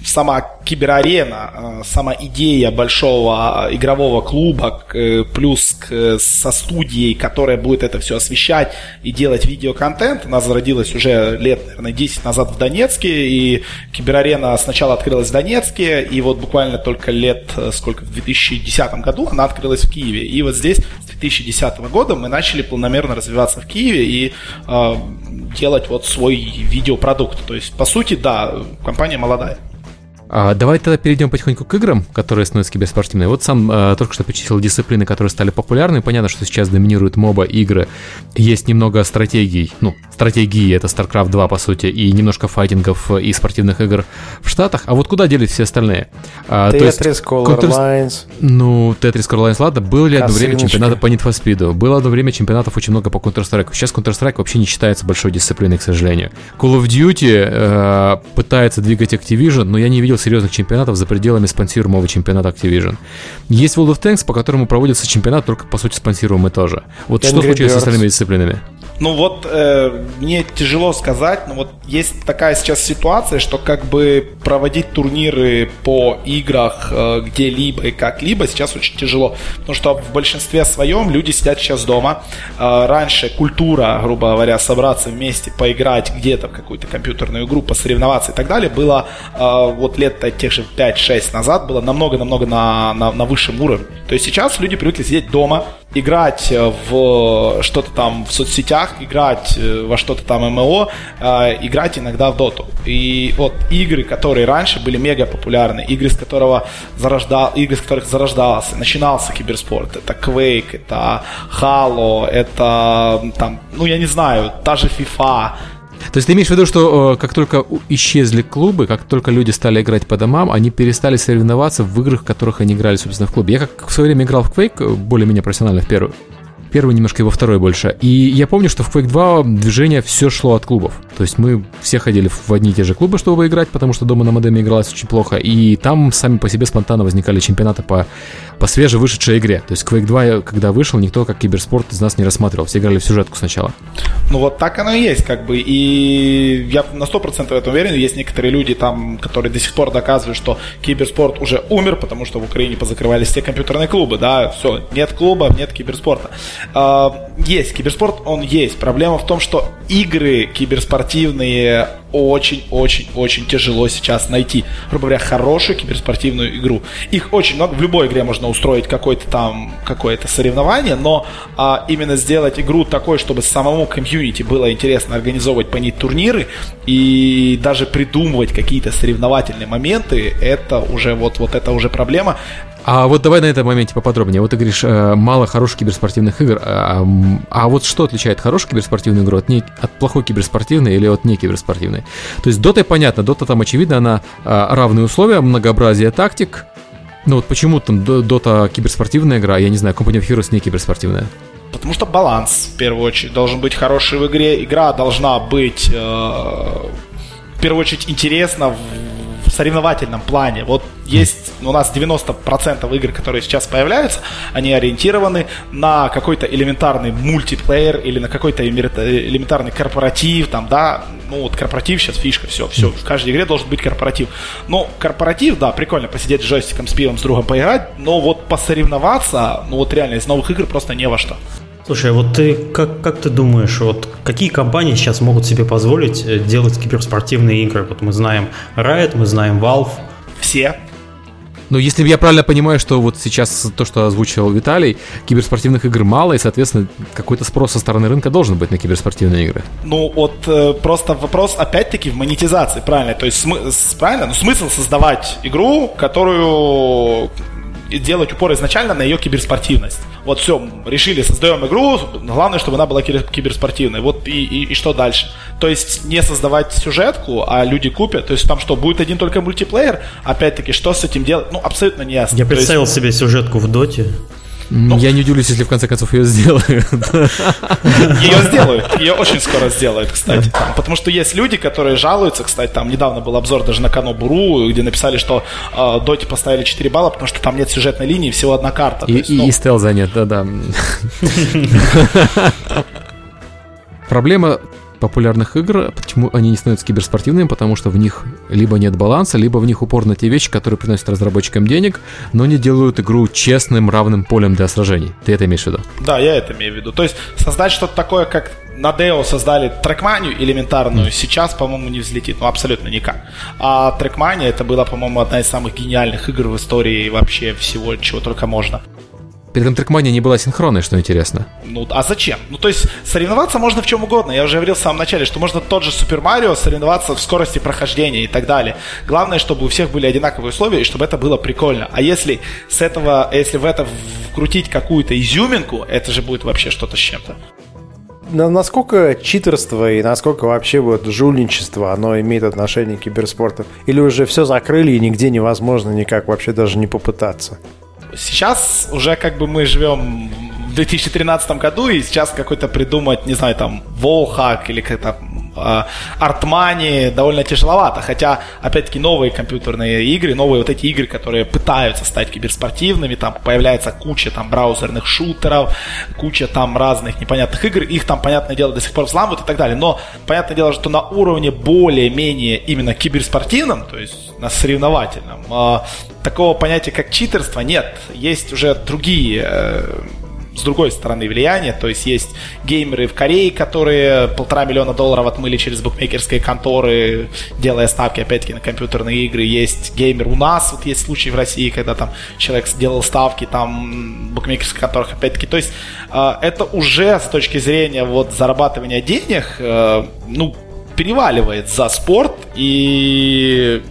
Speaker 2: сама киберарена, э, сама идея большого игрового клуба, плюс со студией, которая будет это все освещать и делать видеоконтент, она зародилась уже лет, наверное, 10 назад в Донецке, и киберарена сначала открылась в Донецке, и вот буквально только лет, э, сколько, в 2010 году она открылась в Киеве. И вот здесь с 2010 года мы начали планомерно развиваться в Киеве и э, делать вот свой видеопродукт. То есть, по сути, да, компания молодая.
Speaker 1: А, давай тогда перейдем потихоньку к играм, которые становятся киберспортивными. Вот сам а, только что перечислил дисциплины, которые стали популярны. Понятно, что сейчас доминируют моба игры. Есть немного стратегий, ну, стратегии, это StarCraft 2, по сути, и немножко файтингов и спортивных игр в Штатах. А вот куда делись все остальные?
Speaker 3: А, Tetris, Color Lines.
Speaker 1: Ну, Tetris, Color Lines, ладно. Было ли одно время чемпионата по Need for Speed? Было одно время чемпионатов очень много по Counter-Strike. Сейчас Counter-Strike вообще не считается большой дисциплиной, к сожалению. Call of Duty э, пытается двигать Activision, но я не видел серьезных чемпионатов за пределами спонсируемого чемпионата Activision. Есть World of Tanks, по которому проводится чемпионат, только по сути спонсируемый тоже. Вот Angry что случилось Birds. с остальными дисциплинами?
Speaker 2: Ну вот э, мне тяжело сказать, но вот есть такая сейчас ситуация, что как бы проводить турниры по играх э, где-либо и как-либо сейчас очень тяжело, потому что в большинстве своем люди сидят сейчас дома. Э, раньше культура, грубо говоря, собраться вместе, поиграть где-то в какую-то компьютерную игру, посоревноваться и так далее, было э, вот лет тех же 5-6 назад, было намного-намного на, на, на высшем уровне. То есть сейчас люди привыкли сидеть дома, играть э, в что-то там в соцсетях, играть э, во что-то там ММО, э, играть иногда в доту. И вот игры, которые раньше были мега популярны, игры, с которого зарождал, игры, с которых зарождался, начинался киберспорт, это Quake, это Halo, это там, ну я не знаю, та же FIFA,
Speaker 1: то есть ты имеешь в виду, что э, как только исчезли клубы, как только люди стали играть по домам, они перестали соревноваться в играх, в которых они играли, собственно, в клубе. Я как в свое время играл в Quake, э, более-менее профессионально в первую первый немножко, его второй больше. И я помню, что в Quake 2 движение все шло от клубов. То есть мы все ходили в одни и те же клубы, чтобы играть, потому что дома на модеме игралось очень плохо. И там сами по себе спонтанно возникали чемпионаты по, по свежевышедшей игре. То есть Quake 2, когда вышел, никто как киберспорт из нас не рассматривал. Все играли в сюжетку сначала.
Speaker 2: Ну вот так оно и есть, как бы. И я на 100% в этом уверен. Есть некоторые люди там, которые до сих пор доказывают, что киберспорт уже умер, потому что в Украине позакрывались все компьютерные клубы. Да, все, нет клуба, нет киберспорта. А, есть киберспорт, он есть. Проблема в том, что игры киберспортивные очень-очень-очень тяжело сейчас найти. Грубо говоря, хорошую киберспортивную игру. Их очень много. В любой игре можно устроить какое-то там какое-то соревнование, но а, именно сделать игру такой, чтобы самому комьюнити было интересно организовывать по ней турниры и даже придумывать какие-то соревновательные моменты, это уже вот, вот это уже проблема.
Speaker 1: А вот давай на этом моменте поподробнее. Вот ты говоришь, э, мало хороших киберспортивных игр. А, а вот что отличает хорошую киберспортивную игру от, не, от плохой киберспортивной или от не киберспортивной? То есть Дота понятно, Дота там очевидно, она а, равные условия, многообразие тактик. Ну вот почему там Дота киберспортивная игра, я не знаю, Company of Heroes не киберспортивная?
Speaker 2: Потому что баланс, в первую очередь, должен быть хороший в игре. Игра должна быть, э, в первую очередь, интересна соревновательном плане. Вот есть у нас 90% игр, которые сейчас появляются, они ориентированы на какой-то элементарный мультиплеер или на какой-то элементарный корпоратив, там, да, ну вот корпоратив сейчас фишка, все, все, в каждой игре должен быть корпоратив. Ну, корпоратив, да, прикольно посидеть с джойстиком, с пивом, с другом поиграть, но вот посоревноваться, ну вот реально из новых игр просто не во что.
Speaker 4: Слушай, а вот ты как, как ты думаешь, вот какие компании сейчас могут себе позволить э, делать киберспортивные игры? Вот мы знаем Riot, мы знаем Valve.
Speaker 2: Все.
Speaker 1: Но если я правильно понимаю, что вот сейчас то, что озвучил Виталий, киберспортивных игр мало, и, соответственно, какой-то спрос со стороны рынка должен быть на киберспортивные игры.
Speaker 2: Ну, вот э, просто вопрос, опять-таки, в монетизации, правильно? То есть, смы- правильно? Ну, смысл создавать игру, которую делать упор изначально на ее киберспортивность. Вот все, решили, создаем игру, главное, чтобы она была киберспортивной. Вот и, и, и что дальше? То есть не создавать сюжетку, а люди купят. То есть там что, будет один только мультиплеер? Опять-таки, что с этим делать? Ну, абсолютно не ясно.
Speaker 4: Я представил есть... себе сюжетку в доте.
Speaker 1: Ну, я не удивлюсь, если в конце концов ее сделают.
Speaker 2: Ее сделают. Ее очень скоро сделают, кстати. Там, потому что есть люди, которые жалуются, кстати, там недавно был обзор даже на Кано Буру, где написали, что э, Доте поставили 4 балла, потому что там нет сюжетной линии, всего одна карта.
Speaker 1: И, есть, и, ну... и стелза нет, да-да. Проблема популярных игр, почему они не становятся киберспортивными, потому что в них либо нет баланса, либо в них упор на те вещи, которые приносят разработчикам денег, но не делают игру честным, равным полем для сражений. Ты это имеешь в виду?
Speaker 2: Да, я это имею в виду. То есть создать что-то такое, как на Део создали трекманию элементарную, сейчас, по-моему, не взлетит. Ну, абсолютно никак. А трекмания это была, по-моему, одна из самых гениальных игр в истории вообще всего, чего только можно.
Speaker 1: При этом трекмания не была синхронной, что интересно.
Speaker 2: Ну, а зачем? Ну, то есть, соревноваться можно в чем угодно. Я уже говорил в самом начале, что можно тот же Супер Марио соревноваться в скорости прохождения и так далее. Главное, чтобы у всех были одинаковые условия и чтобы это было прикольно. А если с этого, если в это вкрутить какую-то изюминку, это же будет вообще что-то с чем-то
Speaker 3: насколько читерство и насколько вообще вот жульничество, оно имеет отношение к киберспорту? Или уже все закрыли и нигде невозможно никак вообще даже не попытаться?
Speaker 2: Сейчас уже как бы мы живем в 2013 году, и сейчас какой-то придумать, не знаю, там, волхак или как-то Артмани довольно тяжеловато. Хотя, опять-таки, новые компьютерные игры, новые вот эти игры, которые пытаются стать киберспортивными, там появляется куча там браузерных шутеров, куча там разных непонятных игр, их там, понятное дело, до сих пор взламывают и так далее. Но, понятное дело, что на уровне более-менее именно киберспортивном, то есть на соревновательном, такого понятия, как читерство, нет. Есть уже другие э, с другой стороны влияние, то есть есть геймеры в Корее, которые полтора миллиона долларов отмыли через букмекерские конторы, делая ставки опять-таки на компьютерные игры, есть геймер у нас, вот есть случаи в России, когда там человек сделал ставки там букмекерских конторах опять-таки, то есть э, это уже с точки зрения вот зарабатывания денег, э, ну, переваливает за спорт. И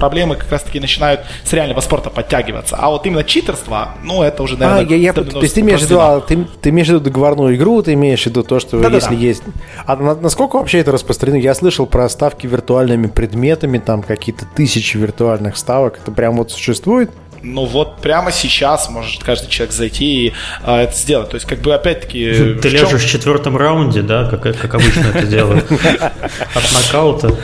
Speaker 2: проблемы как раз-таки начинают с реального спорта подтягиваться. А вот именно читерство, ну, это уже, наверное...
Speaker 3: А, я, я, то есть ты имеешь, в виду, а, ты, ты имеешь в виду договорную игру, ты имеешь в виду то, что да, если да, да. есть... А на, насколько вообще это распространено? Я слышал про ставки виртуальными предметами, там какие-то тысячи виртуальных ставок. Это прям вот существует?
Speaker 2: Ну вот прямо сейчас может каждый человек зайти и а, это сделать. То есть, как бы опять-таки.
Speaker 4: Ты чем... ляжешь в четвертом раунде, да, как, как обычно это делают. От нокаута.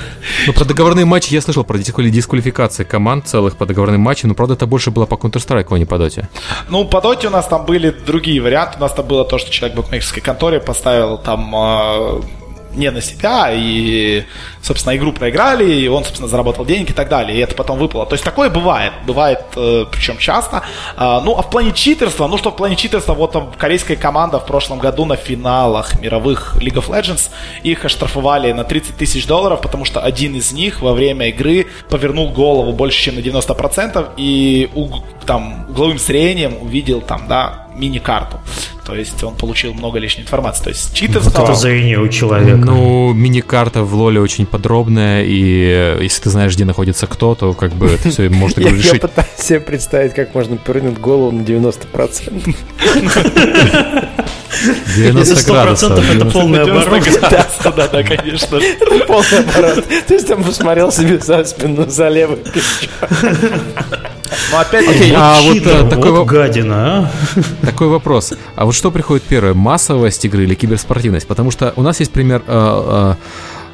Speaker 1: Ну, про договорные матчи я слышал, про дисквалификации команд целых по договорным матчам, но правда это больше было по Counter-Strike, а не по Доте.
Speaker 2: Ну, по Доте у нас там были другие варианты. У нас там было то, что человек в букмекерской конторе поставил там а, не на себя, и, собственно, игру проиграли, и он, собственно, заработал деньги и так далее, и это потом выпало. То есть такое бывает, бывает, э, причем часто. А, ну, а в плане читерства, ну что в плане читерства, вот там корейская команда в прошлом году на финалах мировых League of Legends, их оштрафовали на 30 тысяч долларов, потому что один из них во время игры повернул голову больше, чем на 90%, и там угловым зрением увидел там, да, мини-карту. То есть он получил много лишней информации. То есть читерство...
Speaker 4: Вот это зрение у человека.
Speaker 1: Ну, мини-карта в Лоле очень подробная, и если ты знаешь, где находится кто, то как бы это все может
Speaker 3: решить. Я пытаюсь себе представить, как можно повернуть голову на 90%.
Speaker 1: 90 градусов.
Speaker 4: это полный оборот.
Speaker 2: Да, да, конечно.
Speaker 3: Это полный оборот. То есть он посмотрел себе за спину, за левое плечо.
Speaker 2: Ну опять Окей,
Speaker 1: а вот э, такой
Speaker 4: вот гадина, а?
Speaker 1: Такой вопрос. А вот что приходит первое, массовость игры или киберспортивность? Потому что у нас есть пример э, э,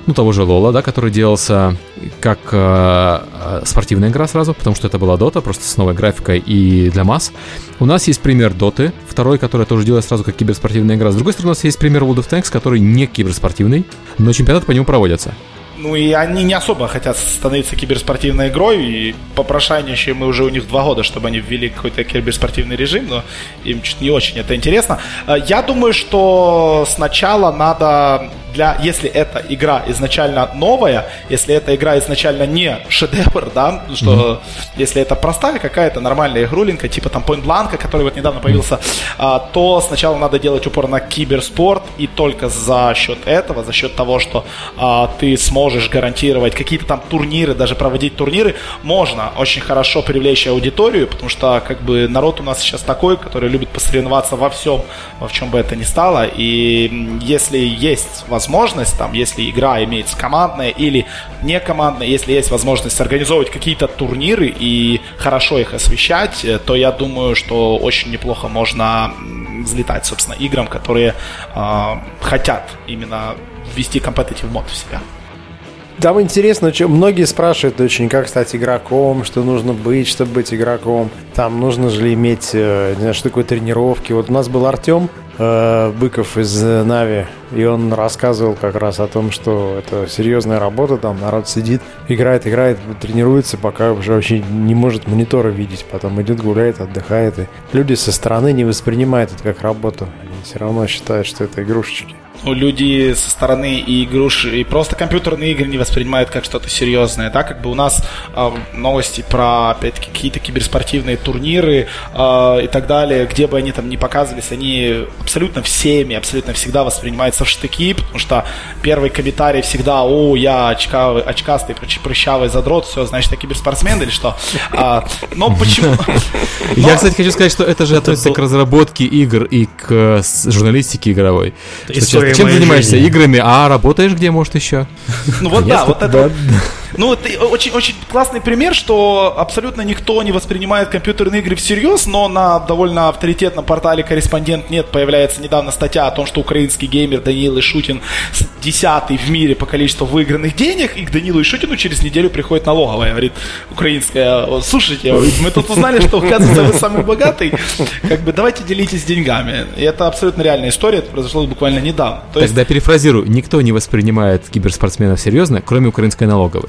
Speaker 1: ну, того же Лола, да, который делался как э, э, спортивная игра сразу, потому что это была Дота, просто с новой графикой и для масс. У нас есть пример Доты, второй, который тоже делается сразу как киберспортивная игра. С другой стороны, у нас есть пример World of Tanks, который не киберспортивный, но чемпионаты по нему проводятся.
Speaker 2: Ну и они не особо хотят становиться киберспортивной игрой, и попрошайничаем мы уже у них два года, чтобы они ввели какой-то киберспортивный режим, но им чуть не очень это интересно. Э, я думаю, что сначала надо для, если эта игра изначально новая, если эта игра изначально не шедевр, да, что mm-hmm. если это простая какая-то нормальная игрулинка, типа там Point Blank, который вот недавно появился, а, то сначала надо делать упор на киберспорт, и только за счет этого, за счет того, что а, ты сможешь гарантировать какие-то там турниры, даже проводить турниры, можно очень хорошо привлечь аудиторию, потому что как бы народ у нас сейчас такой, который любит посоревноваться во всем, во чем бы это ни стало, и если есть возможность, там, если игра имеется командная или не командная, если есть возможность организовывать какие-то турниры и хорошо их освещать, э, то я думаю, что очень неплохо можно взлетать, собственно, играм, которые э, хотят именно ввести компетитив мод в себя.
Speaker 3: Там интересно, что многие спрашивают очень, как стать игроком, что нужно быть, чтобы быть игроком. Там нужно же иметь, э, не знаю, что такое тренировки. Вот у нас был Артем э, Быков из Нави, и он рассказывал как раз о том, что это серьезная работа, там народ сидит, играет, играет, тренируется, пока уже вообще не может монитора видеть, потом идет, гуляет, отдыхает. И люди со стороны не воспринимают это как работу. Они все равно считают, что это игрушечки
Speaker 2: люди со стороны и игруш, и просто компьютерные игры не воспринимают как что-то серьезное, да, как бы у нас э, новости про, опять-таки, какие-то киберспортивные турниры э, и так далее, где бы они там не показывались, они абсолютно всеми, абсолютно всегда воспринимаются в штыки, потому что первый комментарий всегда, о, я очкавый, очкастый, прыщавый задрот, все, значит, я киберспортсмен или что? А, но почему?
Speaker 1: Я, кстати, хочу сказать, что это же относится к разработке игр и к журналистике игровой. История чем занимаешься? Играми, а работаешь где, может, еще?
Speaker 2: Ну вот да, вот это... Ну, это очень, очень классный пример, что абсолютно никто не воспринимает компьютерные игры всерьез, но на довольно авторитетном портале «Корреспондент нет» появляется недавно статья о том, что украинский геймер Даниил Ишутин десятый в мире по количеству выигранных денег, и к Данилу Ишутину через неделю приходит налоговая, говорит, украинская, слушайте, мы тут узнали, что, оказывается, вы самый богатый, как бы давайте делитесь деньгами. И это абсолютно реальная история, это произошло буквально недавно.
Speaker 1: То Тогда есть... перефразирую, никто не воспринимает киберспортсменов серьезно, кроме украинской налоговой.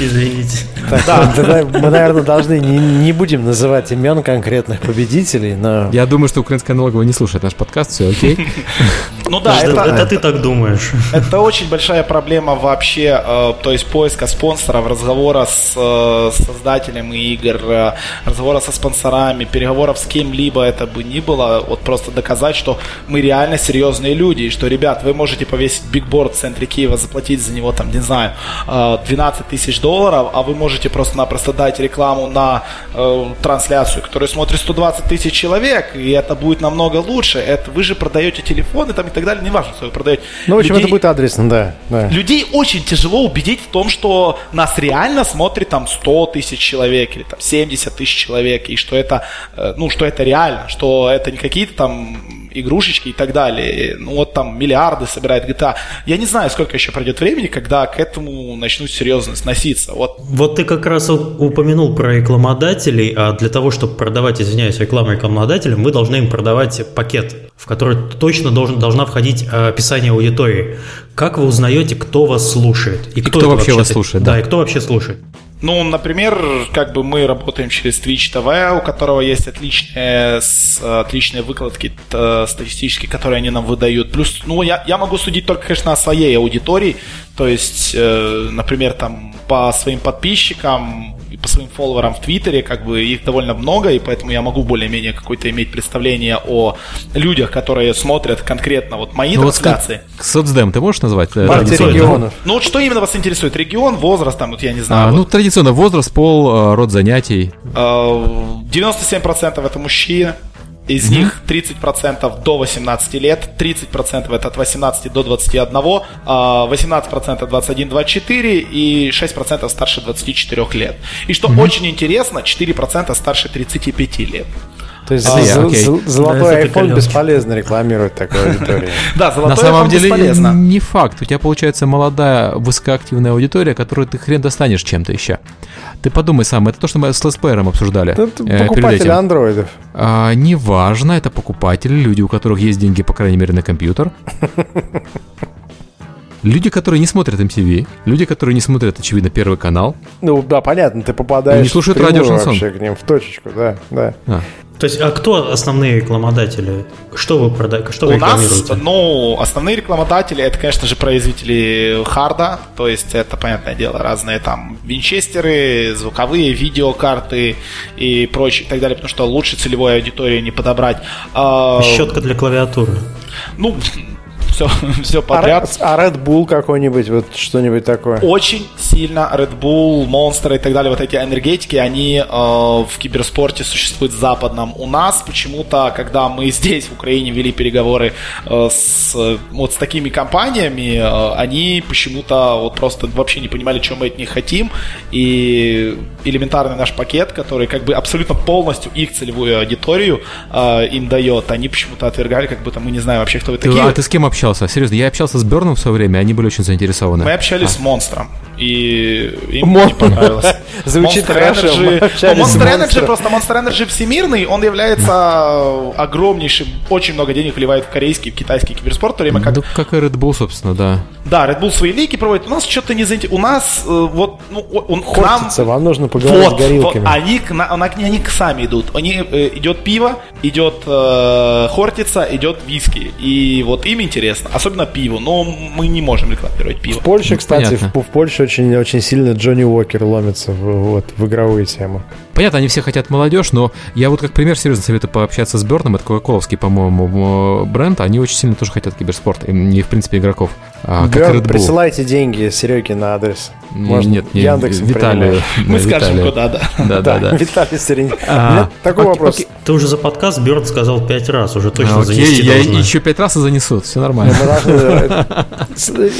Speaker 4: Извините.
Speaker 3: Да, тогда мы, наверное, должны не, не будем называть имен конкретных победителей, но...
Speaker 1: Я думаю, что украинская налоговая не слушает наш подкаст, все окей.
Speaker 4: Ну да, это, это, это ты так думаешь.
Speaker 2: Это очень большая проблема вообще, э, то есть поиска спонсоров, разговора с э, создателем игр, э, разговора со спонсорами, переговоров с кем-либо это бы ни было, вот просто доказать, что мы реально серьезные люди, и что, ребят, вы можете повесить бигборд в центре Киева, заплатить за него, там, не знаю, 12 тысяч долларов, а вы можете просто-напросто дать рекламу на э, трансляцию, которую смотрит 120 тысяч человек, и это будет намного лучше. Это вы же продаете телефоны там и так далее, неважно, что вы продаете.
Speaker 3: Ну, в общем, людей, это будет адресно, да, да.
Speaker 2: Людей очень тяжело убедить в том, что нас реально смотрит там 100 тысяч человек или там 70 тысяч человек, и что это, э, ну, что это реально, что это не какие-то там игрушечки и так далее. Ну вот там миллиарды собирает GTA. Я не знаю, сколько еще пройдет времени, когда к этому начнут серьезно сноситься. Вот.
Speaker 4: вот ты как раз упомянул про рекламодателей, а для того, чтобы продавать, извиняюсь, рекламу рекламодателям, вы должны им продавать пакет, в который точно должен, должна входить а, описание аудитории. Как вы узнаете, кто вас слушает?
Speaker 1: И, и кто, кто вообще вас слушает?
Speaker 4: Да, да, и кто вообще слушает?
Speaker 2: Ну, например, как бы мы работаем через Twitch TV, у которого есть отличные, отличные выкладки статистические, которые они нам выдают. Плюс, ну, я, я могу судить только, конечно, о своей аудитории. То есть, э, например, там по своим подписчикам по своим фолловерам в Твиттере, как бы их довольно много, и поэтому я могу более-менее какое-то иметь представление о людях, которые смотрят конкретно вот мои ну, трансляции.
Speaker 1: Вот соцдем ты можешь назвать?
Speaker 3: Э, Партия регионов.
Speaker 2: Ну вот что именно вас интересует? Регион, возраст, там, вот я не знаю.
Speaker 1: А,
Speaker 2: вот.
Speaker 1: Ну, традиционно возраст, пол, э, род занятий.
Speaker 2: 97% это мужчины. Из mm-hmm. них 30% до 18 лет, 30% это от 18 до 21, 18% 21-24 и 6% старше 24 лет. И что mm-hmm. очень интересно, 4% старше 35 лет.
Speaker 3: То есть а, за, окей. золотой да, iPhone бесполезно рекламировать такой аудитории.
Speaker 2: Да, золотой На самом деле бесполезно.
Speaker 1: не факт. У тебя получается молодая высокоактивная аудитория, которую ты хрен достанешь чем-то еще. Ты подумай сам, это то, что мы с летсплеером обсуждали.
Speaker 3: Э, покупатели андроидов.
Speaker 1: А, неважно, это покупатели, люди, у которых есть деньги, по крайней мере, на компьютер. Люди, которые не смотрят MTV, люди, которые не смотрят, очевидно, Первый канал.
Speaker 3: Ну да, понятно, ты попадаешь
Speaker 1: не слушают радио
Speaker 3: вообще к ним в точечку, да, да. А.
Speaker 4: То есть, а кто основные рекламодатели? Что вы продаете? Что вы
Speaker 2: У нас, ну, основные рекламодатели, это, конечно же, производители харда, то есть это, понятное дело, разные там винчестеры, звуковые видеокарты и прочее и так далее, потому что лучше целевой аудитории не подобрать.
Speaker 4: А, Щетка для клавиатуры.
Speaker 2: Ну, все, все подряд.
Speaker 3: А, а Red Bull какой-нибудь, вот что-нибудь такое?
Speaker 2: Очень сильно Red Bull, Monster и так далее, вот эти энергетики, они э, в киберспорте существуют в западном. У нас почему-то, когда мы здесь, в Украине, вели переговоры э, с, вот с такими компаниями, э, они почему-то вот просто вообще не понимали, что мы от них хотим, и элементарный наш пакет, который как бы абсолютно полностью их целевую аудиторию э, им дает, они почему-то отвергали, как будто мы не знаем вообще, кто вы такие.
Speaker 1: А ты с кем общался? Общался? Серьезно, я общался с Берном в свое время, они были очень заинтересованы.
Speaker 2: Мы общались а. с Монстром, и им Мон... не понравилось.
Speaker 3: Звучит хорошо.
Speaker 2: Energy... Monster Energy, просто Monster Energy всемирный, он является огромнейшим, очень много денег вливает в корейский, в китайский киберспорт, в то время как...
Speaker 1: Ну, как и Red Bull, собственно, да.
Speaker 2: Да, Red Bull свои лиги проводит. У нас что-то не заинтересовано. У нас э, вот, ну, он
Speaker 3: к нам... вам нужно поговорить вот, с горилками.
Speaker 2: Вот, они, к, на, они, они сами идут. Они, э, идет пиво, идет э, хортица, идет виски. И вот им интересно, особенно пиво. Но мы не можем рекламировать пиво.
Speaker 3: В Польше, кстати, в, в Польше очень, очень сильно Джонни Уокер ломится в, вот, в игровые темы.
Speaker 1: Понятно, они все хотят молодежь, но я вот как пример серьезно советую пообщаться с Берном, это кока-коловский, по-моему, бренд, они очень сильно тоже хотят киберспорт, и, в принципе, игроков.
Speaker 3: А, Bull. присылайте деньги Сереге на адрес.
Speaker 1: Можно нет, не, Яндекс
Speaker 2: Виталию. Мы скажем, куда, да.
Speaker 1: Да, да, да.
Speaker 3: Виталий Серень. А, такой вопрос.
Speaker 4: Ты уже за подкаст Бёрд сказал пять раз, уже точно
Speaker 1: занести я еще пять раз и занесут, все нормально.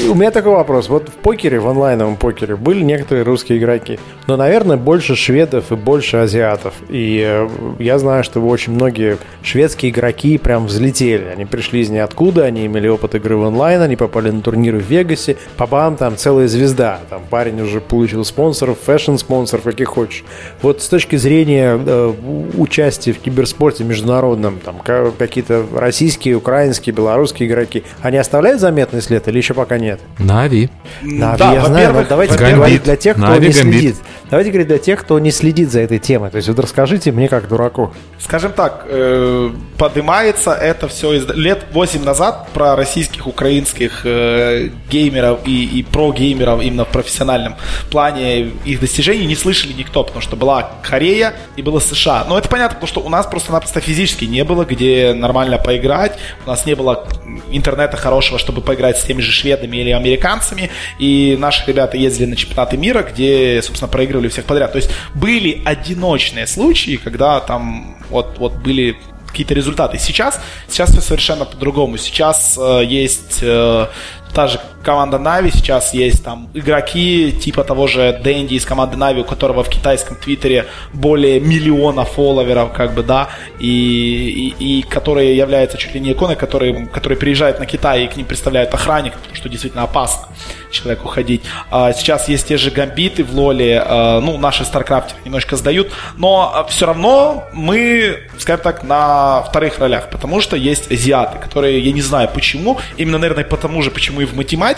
Speaker 3: У меня такой вопрос. Вот в покере, в онлайновом покере были некоторые русские игроки, но, наверное, больше шведов и больше азиатов. И э, я знаю, что очень многие шведские игроки прям взлетели. Они пришли из ниоткуда, они имели опыт игры в онлайн, они попали на турниры в Вегасе. По-бам, там целая звезда. Там парень уже получил спонсоров, fashion -спонсоров, каких хочешь. Вот с точки зрения э, участия в киберспорте международном, там какие-то российские, украинские, белорусские игроки, они оставляют заметный след или еще пока нет?
Speaker 1: Нави.
Speaker 3: Нави, да, я знаю, но давайте Гамбит. говорить для тех, кто Нави, не Гамбит. следит. Давайте говорить для тех, кто не следит за этой темой. То есть вот расскажите мне как дураку.
Speaker 2: Скажем так, э, поднимается это все из... лет 8 назад про российских, украинских э, геймеров и, и про-геймеров именно в профессиональном плане их достижений не слышали никто, потому что была Корея и было США. Но это понятно, потому что у нас просто-напросто физически не было, где нормально поиграть. У нас не было интернета хорошего, чтобы поиграть с теми же шведами или американцами. И наши ребята ездили на чемпионаты мира, где, собственно, проигрывали всех подряд. То есть были одиночные случаи, когда там вот, вот были какие-то результаты. Сейчас, сейчас все совершенно по-другому. Сейчас э, есть э, та же команда Нави, сейчас есть там игроки типа того же Дэнди из команды Нави, у которого в китайском твиттере более миллиона фолловеров, как бы, да, и, и, и которые являются чуть ли не иконой, которые, которые приезжают на Китай и к ним представляют охранник, что действительно опасно человеку ходить. А сейчас есть те же гамбиты в Лоле, а, ну, наши StarCraft немножко сдают, но все равно мы, скажем так, на вторых ролях, потому что есть азиаты, которые, я не знаю почему, именно, наверное, потому же, почему и в математике,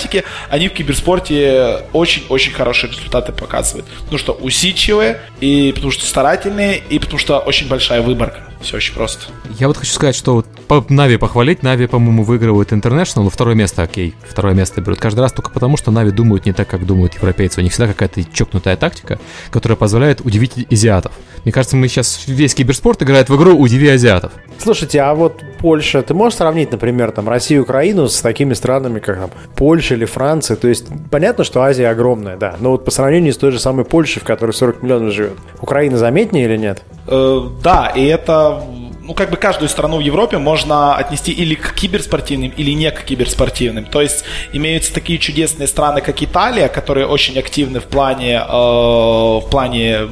Speaker 2: они в киберспорте очень-очень хорошие результаты показывают. Потому что усидчивые, и потому что старательные, и потому что очень большая выборка. Все очень просто.
Speaker 1: Я вот хочу сказать, что вот по Нави похвалить. Нави, по-моему, выигрывают International, но второе место, окей, второе место берут каждый раз только потому, что Нави думают не так, как думают европейцы. У них всегда какая-то чокнутая тактика, которая позволяет удивить азиатов. Мне кажется, мы сейчас весь киберспорт играет в игру «Удиви азиатов».
Speaker 3: Слушайте, а вот Польша, ты можешь сравнить, например, там Россию и Украину с такими странами, как там Польша или Франция? То есть понятно, что Азия огромная, да, но вот по сравнению с той же самой Польшей, в которой 40 миллионов живет, Украина заметнее или нет?
Speaker 2: Э, да, и это ну, как бы каждую страну в Европе можно отнести или к киберспортивным, или не к киберспортивным. То есть имеются такие чудесные страны, как Италия, которые очень активны в плане, э, в плане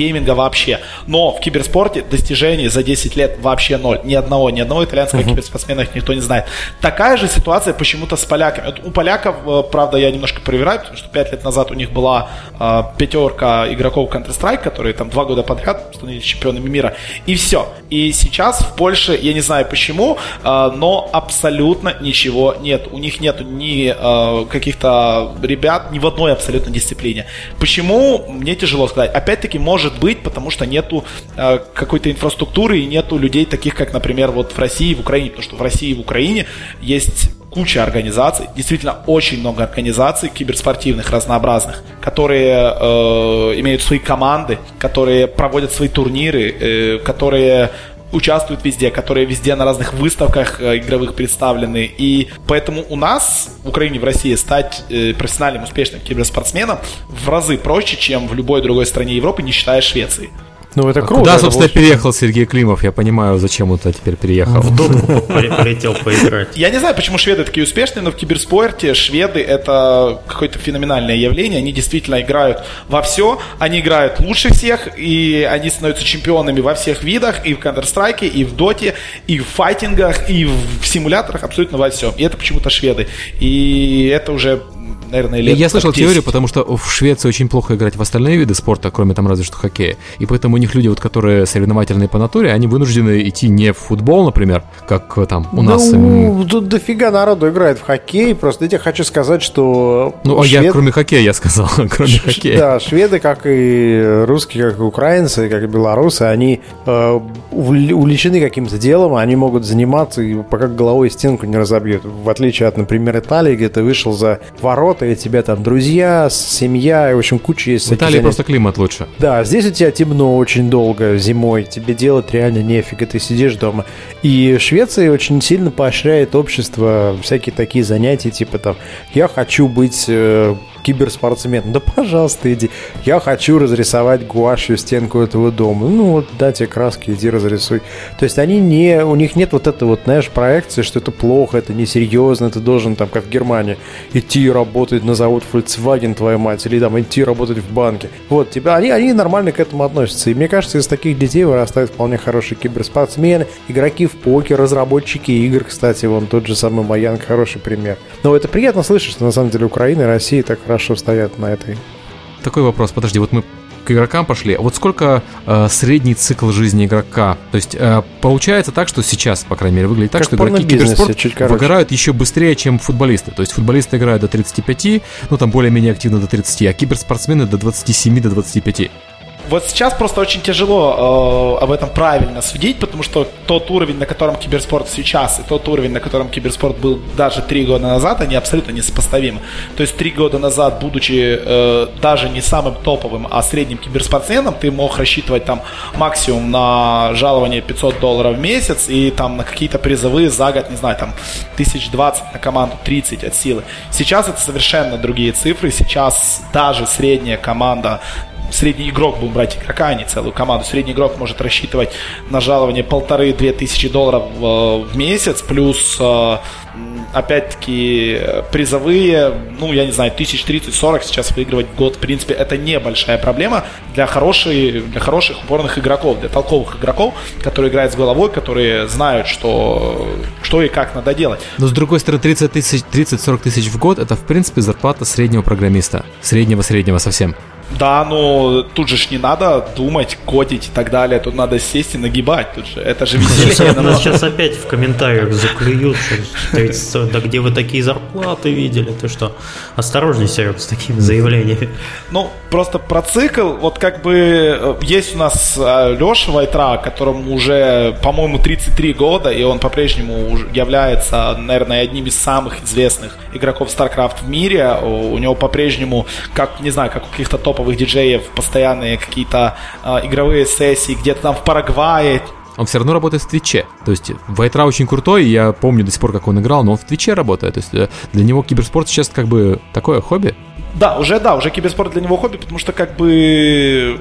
Speaker 2: гейминга вообще. Но в киберспорте достижений за 10 лет вообще ноль. Ни одного, ни одного итальянского uh-huh. киберспортсмена никто не знает. Такая же ситуация почему-то с поляками. Вот у поляков, э, правда, я немножко проверяю, потому что 5 лет назад у них была э, пятерка игроков Counter-Strike, которые там два года подряд становились чемпионами мира. И все. И сейчас в Польше, я не знаю почему, э, но абсолютно ничего нет. У них нет ни э, каких-то ребят ни в одной абсолютно дисциплине. Почему? Мне тяжело сказать. Опять-таки, может может быть, потому что нету э, какой-то инфраструктуры и нету людей таких, как, например, вот в России и в Украине, потому что в России и в Украине есть куча организаций, действительно очень много организаций киберспортивных разнообразных, которые э, имеют свои команды, которые проводят свои турниры, э, которые участвуют везде, которые везде на разных выставках э, игровых представлены. И поэтому у нас, в Украине, в России, стать э, профессиональным, успешным киберспортсменом в разы проще, чем в любой другой стране Европы, не считая Швеции.
Speaker 1: Ну, это круто. Куда, собственно, это переехал Сергей Климов? Я понимаю, зачем он туда теперь переехал.
Speaker 4: В доту полетел поиграть.
Speaker 2: Я не знаю, почему шведы такие успешные, но в киберспорте шведы это какое-то феноменальное явление. Они действительно играют во все. Они играют лучше всех, и они становятся чемпионами во всех видах, и в Counter-Strike, и в доте, и в файтингах, и в симуляторах, абсолютно во всем. И это почему-то шведы. И это уже наверное, лет
Speaker 1: Я слышал 10. теорию, потому что в Швеции очень плохо играть в остальные виды спорта, кроме там разве что хоккея. И поэтому них люди, вот, которые соревновательные по натуре, они вынуждены идти не в футбол, например, как э, там у нас.
Speaker 3: Ну, тут дофига народу играет в хоккей. Просто я тебе хочу сказать, что...
Speaker 1: Ну, а швед... я кроме хоккея, я сказал, кроме Ш- хоккея.
Speaker 3: Да, шведы, как и русские, как и украинцы, как и белорусы, они э, увлечены каким-то делом, они могут заниматься, и пока головой стенку не разобьют. В отличие от, например, Италии, где ты вышел за ворот, работа, и тебя там друзья, семья, и, в общем, куча есть.
Speaker 1: В Италии просто климат лучше.
Speaker 3: Да, здесь у тебя темно очень долго зимой, тебе делать реально нефига, ты сидишь дома. И Швеция очень сильно поощряет общество всякие такие занятия, типа там, я хочу быть э, киберспортсмен. Да, пожалуйста, иди. Я хочу разрисовать гуашью стенку этого дома. Ну, вот, дайте краски, иди разрисуй. То есть они не, у них нет вот этой вот, знаешь, проекции, что это плохо, это несерьезно, ты должен там, как в Германии, идти работать на завод Volkswagen, твоя мать, или там идти работать в банке. Вот, тебя, они, они нормально к этому относятся. И мне кажется, из таких детей вырастают вполне хорошие киберспортсмены, игроки в покер, разработчики игр, кстати, вон тот же самый Маянг, хороший пример. Но это приятно слышать, что на самом деле Украина и Россия так хорошо стоят на этой.
Speaker 1: Такой вопрос, подожди, вот мы к игрокам пошли. Вот сколько э, средний цикл жизни игрока? То есть э, получается так, что сейчас, по крайней мере, выглядит так, как что игроки киберспорт выгорают еще быстрее, чем футболисты. То есть футболисты играют до 35, ну там более-менее активно до 30, а киберспортсмены до 27, до 25.
Speaker 2: Вот сейчас просто очень тяжело э, об этом правильно судить, потому что тот уровень, на котором киберспорт сейчас, и тот уровень, на котором киберспорт был даже три года назад, они абсолютно несопоставимы. То есть три года назад, будучи э, даже не самым топовым, а средним киберспортсменом, ты мог рассчитывать там максимум на жалование 500 долларов в месяц и там на какие-то призовые за год, не знаю, там 1020 на команду, 30 от силы. Сейчас это совершенно другие цифры. Сейчас даже средняя команда средний игрок, будем брать игрока, а не целую команду, средний игрок может рассчитывать на жалование полторы-две тысячи долларов э, в месяц, плюс э, опять-таки призовые, ну, я не знаю, тысяч 30-40 сейчас выигрывать в год, в принципе, это небольшая проблема для, хорошей, для хороших упорных игроков, для толковых игроков, которые играют с головой, которые знают, что, что и как надо делать.
Speaker 1: Но с другой стороны, 30 тысяч, 30-40 тысяч в год, это, в принципе, зарплата среднего программиста, среднего-среднего совсем.
Speaker 2: Да, но тут же ж не надо думать, кодить и так далее. Тут надо сесть и нагибать. Тут же, это же веселее.
Speaker 4: Нас сейчас опять в комментариях заклюют. Да где вы такие зарплаты видели? Ты что? Осторожней, Серег, с такими заявлениями.
Speaker 2: Ну, просто про цикл. Вот как бы э, есть у нас э, Леша Вайтра, которому уже, по-моему, 33 года, и он по-прежнему является, наверное, одним из самых известных игроков StarCraft в мире. У него по-прежнему, как, не знаю, как у каких-то топ топовых диджеев, постоянные какие-то э, игровые сессии, где-то там в Парагвае,
Speaker 1: он все равно работает в Твиче. То есть Вайтра очень крутой, я помню до сих пор, как он играл, но он в Твиче работает. То есть э, для него киберспорт сейчас как бы такое хобби.
Speaker 2: Да, уже да, уже киберспорт для него хобби, потому что как бы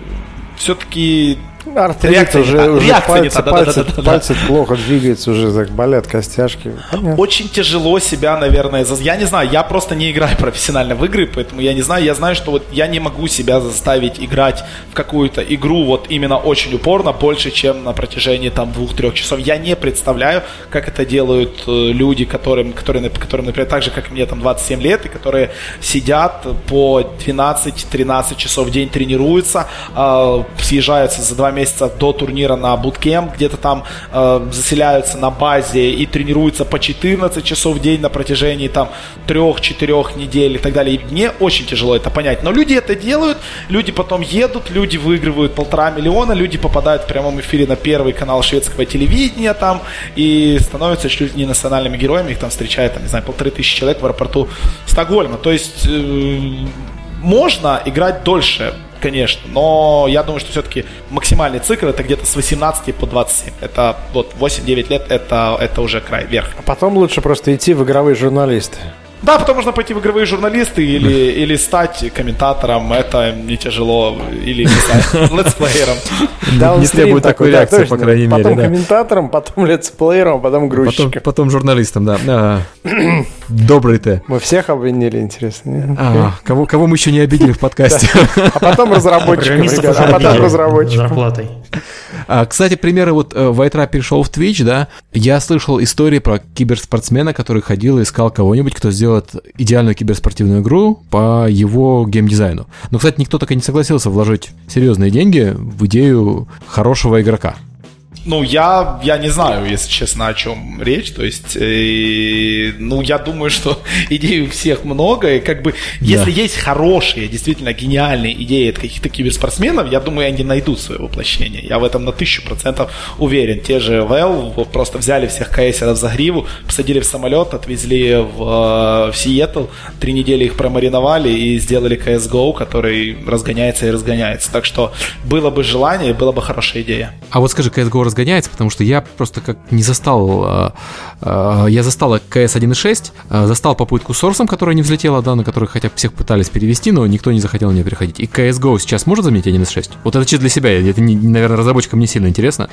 Speaker 2: все-таки
Speaker 3: Артрит реакция уже, не уже реакция пальцы, не та, пальцы, да, да, да, да, пальцы да. плохо двигаются, уже так болят костяшки.
Speaker 2: Понятно. Очень тяжело себя, наверное, за... я не знаю, я просто не играю профессионально в игры, поэтому я не знаю, я знаю, что вот я не могу себя заставить играть в какую-то игру вот именно очень упорно, больше, чем на протяжении там двух-трех часов. Я не представляю, как это делают э, люди, которым, которые, которым, например, так же, как мне там 27 лет, и которые сидят по 12-13 часов в день тренируются, э, съезжаются за 2 месяца месяца до турнира на буткемп, где-то там э, заселяются на базе и тренируются по 14 часов в день на протяжении там 3-4 недель и так далее. И мне очень тяжело это понять. Но люди это делают, люди потом едут, люди выигрывают полтора миллиона, люди попадают в прямом эфире на первый канал шведского телевидения там и становятся чуть ли не национальными героями, их там встречает, там, не знаю, полторы тысячи человек в аэропорту Стокгольма. То есть э, можно играть дольше, конечно, но я думаю, что все-таки максимальный цикл это где-то с 18 по 27. Это вот 8-9 лет, это, это уже край, верх.
Speaker 3: А потом лучше просто идти в игровые журналисты.
Speaker 2: Да, потом можно пойти в игровые журналисты или, или стать комментатором, это не тяжело, или, не знаю, летсплеером.
Speaker 1: Не требует такой реакции, по крайней
Speaker 3: мере.
Speaker 1: Потом
Speaker 3: комментатором, потом летсплеером, потом грузчиком.
Speaker 1: Потом журналистом, да. Добрый ты.
Speaker 3: Мы всех обвинили, интересно.
Speaker 1: А, кого, кого мы еще не обидели в подкасте.
Speaker 3: А потом разработчиком, А потом разработчиком.
Speaker 4: Зарплатой.
Speaker 1: А, кстати, примеры вот Вайтра перешел в Twitch, да, я слышал истории про киберспортсмена, который ходил и искал кого-нибудь, кто сделает идеальную киберспортивную игру по его геймдизайну. Но, кстати, никто так и не согласился вложить серьезные деньги в идею хорошего игрока.
Speaker 2: Ну, я, я не знаю, если честно, о чем речь. То есть, э, ну, я думаю, что идей у всех много. И как бы, да. если есть хорошие, действительно гениальные идеи от каких-то киберспортсменов, я думаю, они найдут свое воплощение. Я в этом на тысячу процентов уверен. Те же Valve просто взяли всех каэсеров за гриву, посадили в самолет, отвезли в, в Сиэтл, три недели их промариновали и сделали CSGO, который разгоняется и разгоняется. Так что было бы желание, была бы хорошая идея.
Speaker 1: А вот скажи, CSGO разгоняется, потому что я просто как не застал, э, э, я застал CS 1.6, э, застал попытку с Source, которая не взлетела, да, на которой хотя бы всех пытались перевести, но никто не захотел на нее переходить. И CSGO сейчас может заменить 1.6? Вот это чисто для себя, это, наверное, разработчикам не сильно интересно.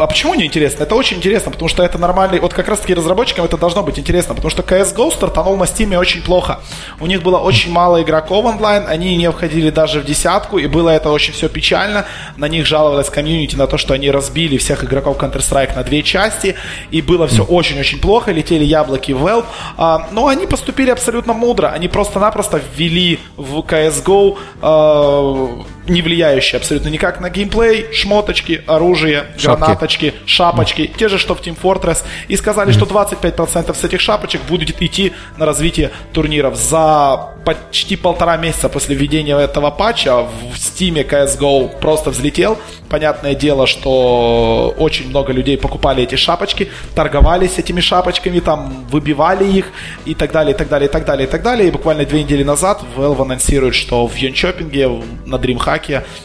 Speaker 2: А почему не интересно? Это очень интересно, потому что это нормальный... Вот как раз-таки разработчикам это должно быть интересно, потому что CSGO стартанул на Steam очень плохо. У них было очень мало игроков онлайн, они не входили даже в десятку, и было это очень все печально. На них жаловалась комьюнити на то, что они разбили всех игроков Counter-Strike на две части, и было все очень-очень плохо, летели яблоки в Valve. А, но они поступили абсолютно мудро. Они просто-напросто ввели в CSGO а, не влияющие абсолютно никак на геймплей, шмоточки, оружие, Шапки. гранаточки, шапочки, те же, что в Team Fortress, и сказали, что 25% с этих шапочек будет идти на развитие турниров. За почти полтора месяца после введения этого патча в Steam CSGO просто взлетел. Понятное дело, что очень много людей покупали эти шапочки, торговались этими шапочками, там выбивали их и так далее, и так далее, и так далее, и так далее. И буквально две недели назад Valve анонсирует, что в Йончопинге на DreamHack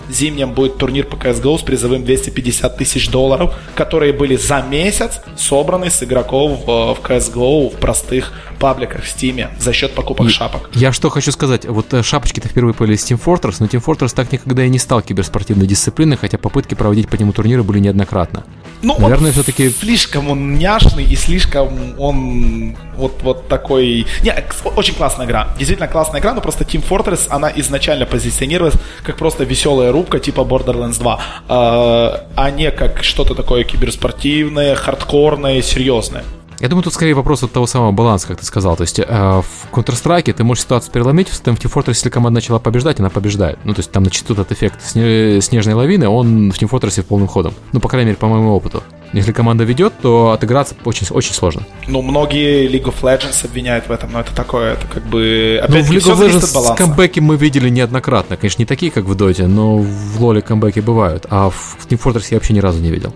Speaker 2: зимнем будет турнир по CSGO с призовым 250 тысяч долларов, которые были за месяц собраны с игроков в, в CSGO в простых пабликах в Steam за счет покупок и шапок.
Speaker 1: Я что хочу сказать, вот э, шапочки-то впервые появились в Team Fortress, но Team Fortress так никогда и не стал киберспортивной дисциплиной, хотя попытки проводить по нему турниры были неоднократно.
Speaker 2: Ну, Наверное, все-таки... Слишком он няшный и слишком он вот, вот такой... Не, очень классная игра. Действительно классная игра, но просто Team Fortress, она изначально позиционировалась как просто веселая рубка типа Borderlands 2, а, а не как что-то такое киберспортивное, хардкорное, серьезное.
Speaker 1: Я думаю, тут скорее вопрос от того самого баланса, как ты сказал. То есть э, в Counter-Strike ты можешь ситуацию переломить, в Team Fortress, если команда начала побеждать, она побеждает. Ну, то есть там начнет этот эффект снежной лавины, он в Team Fortress полным ходом. Ну, по крайней мере, по моему опыту. Если команда ведет, то отыграться очень, очень сложно.
Speaker 2: Ну, многие League of Legends обвиняют в этом, но это такое, это как бы...
Speaker 1: Ну, в League of Legends камбэки мы видели неоднократно. Конечно, не такие, как в Доте, но в Лоле камбэки бывают. А в Team Fortress я вообще ни разу не видел.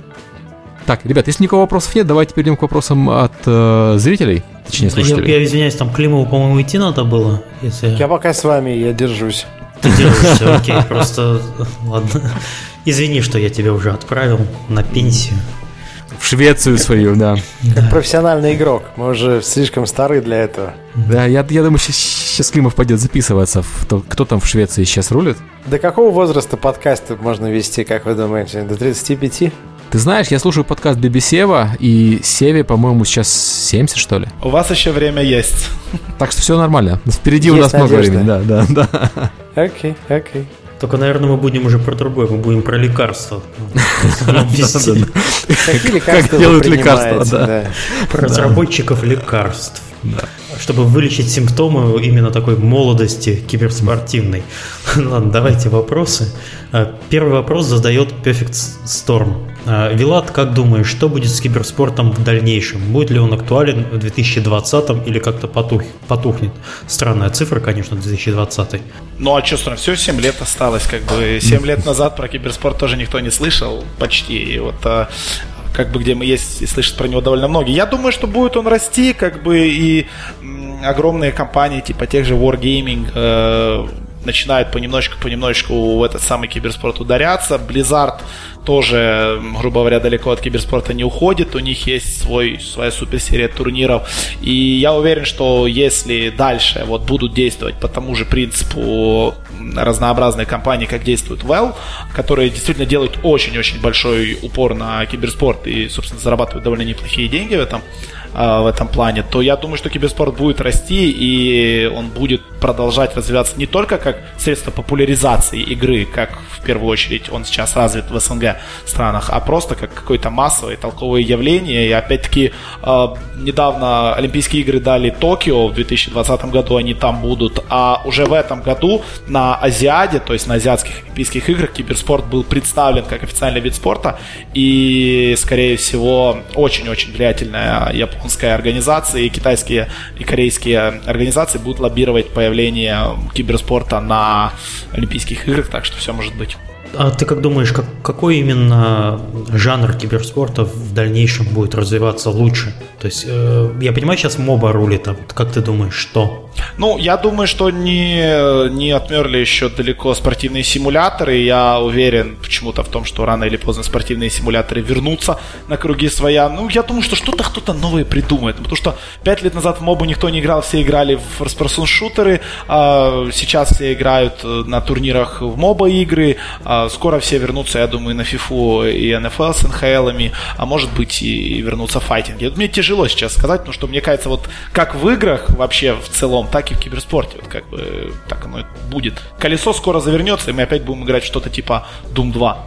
Speaker 1: Так, ребят, если никакого вопросов нет, давайте перейдем к вопросам от э, зрителей, точнее слушателей.
Speaker 4: Я, я извиняюсь, там Климову, по-моему, идти надо было.
Speaker 3: Если... Я пока с вами, я держусь.
Speaker 4: Ты держишься, окей, просто ладно. Извини, что я тебя уже отправил на пенсию.
Speaker 1: В Швецию свою, да.
Speaker 3: Как профессиональный игрок. Мы уже слишком стары для этого.
Speaker 1: Да, я, я думаю, сейчас, сейчас Климов пойдет записываться. В то, кто там в Швеции сейчас рулит?
Speaker 3: До какого возраста подкасты можно вести, как вы думаете? До 35?
Speaker 1: Ты знаешь, я слушаю подкаст Биби Сева, и Севе, по-моему, сейчас 70, что ли.
Speaker 2: У вас еще время есть.
Speaker 1: Так что все нормально. Впереди есть у нас надежда. много времени. Да, да, да.
Speaker 3: Окей, окей.
Speaker 4: Только, наверное, мы будем уже про другое, мы будем про лекарства.
Speaker 3: Как делают лекарства,
Speaker 4: да. Про разработчиков лекарств. чтобы вылечить симптомы именно такой молодости киберспортивной. Ладно, давайте вопросы. А, первый вопрос задает Perfect Storm. А, Вилат, как думаешь, что будет с киберспортом в дальнейшем? Будет ли он актуален в 2020 или как-то потух, потухнет? Странная цифра, конечно, 2020.
Speaker 2: Ну а что, странно, все, 7 лет осталось, как бы 7 лет назад про киберспорт тоже никто не слышал, почти. И вот а, как бы где мы есть и слышат про него довольно многие. Я думаю, что будет он расти, как бы и огромные компании типа тех же Wargaming э, начинают понемножечку-понемножечку в этот самый киберспорт ударяться. Blizzard тоже, грубо говоря, далеко от киберспорта не уходит. У них есть свой, своя суперсерия турниров. И я уверен, что если дальше вот будут действовать по тому же принципу разнообразные компании, как действует Well, которые действительно делают очень-очень большой упор на киберспорт и, собственно, зарабатывают довольно неплохие деньги в этом, в этом плане, то я думаю, что киберспорт будет расти и он будет продолжать развиваться не только как средство популяризации игры, как в первую очередь он сейчас развит в СНГ странах, а просто как какое-то массовое толковое явление. И опять-таки а, недавно Олимпийские игры дали Токио, в 2020 году они там будут, а уже в этом году на Азиаде, то есть на азиатских Олимпийских играх киберспорт был представлен как официальный вид спорта и, скорее всего, очень-очень влиятельная японская японская организация, и китайские и корейские организации будут лоббировать появление киберспорта на Олимпийских играх, так что все может быть.
Speaker 4: А ты как думаешь, как, какой именно жанр киберспорта в дальнейшем будет развиваться лучше? То есть, э, я понимаю, сейчас моба рулит, а вот как ты думаешь, что?
Speaker 2: Ну, я думаю, что не, не отмерли еще далеко спортивные симуляторы. Я уверен почему-то в том, что рано или поздно спортивные симуляторы вернутся на круги своя. Ну, я думаю, что что-то кто-то новое придумает. Потому что пять лет назад в мобу никто не играл, все играли в first шутеры. А сейчас все играют на турнирах в моба игры. А скоро все вернутся, я думаю, на FIFA и NFL с НХЛами, а может быть и вернутся в файтинги. Мне тяжело сейчас сказать, потому что мне кажется, вот как в играх вообще в целом, так и в киберспорте. Вот как бы так оно будет. Колесо скоро завернется, и мы опять будем играть что-то типа Doom 2.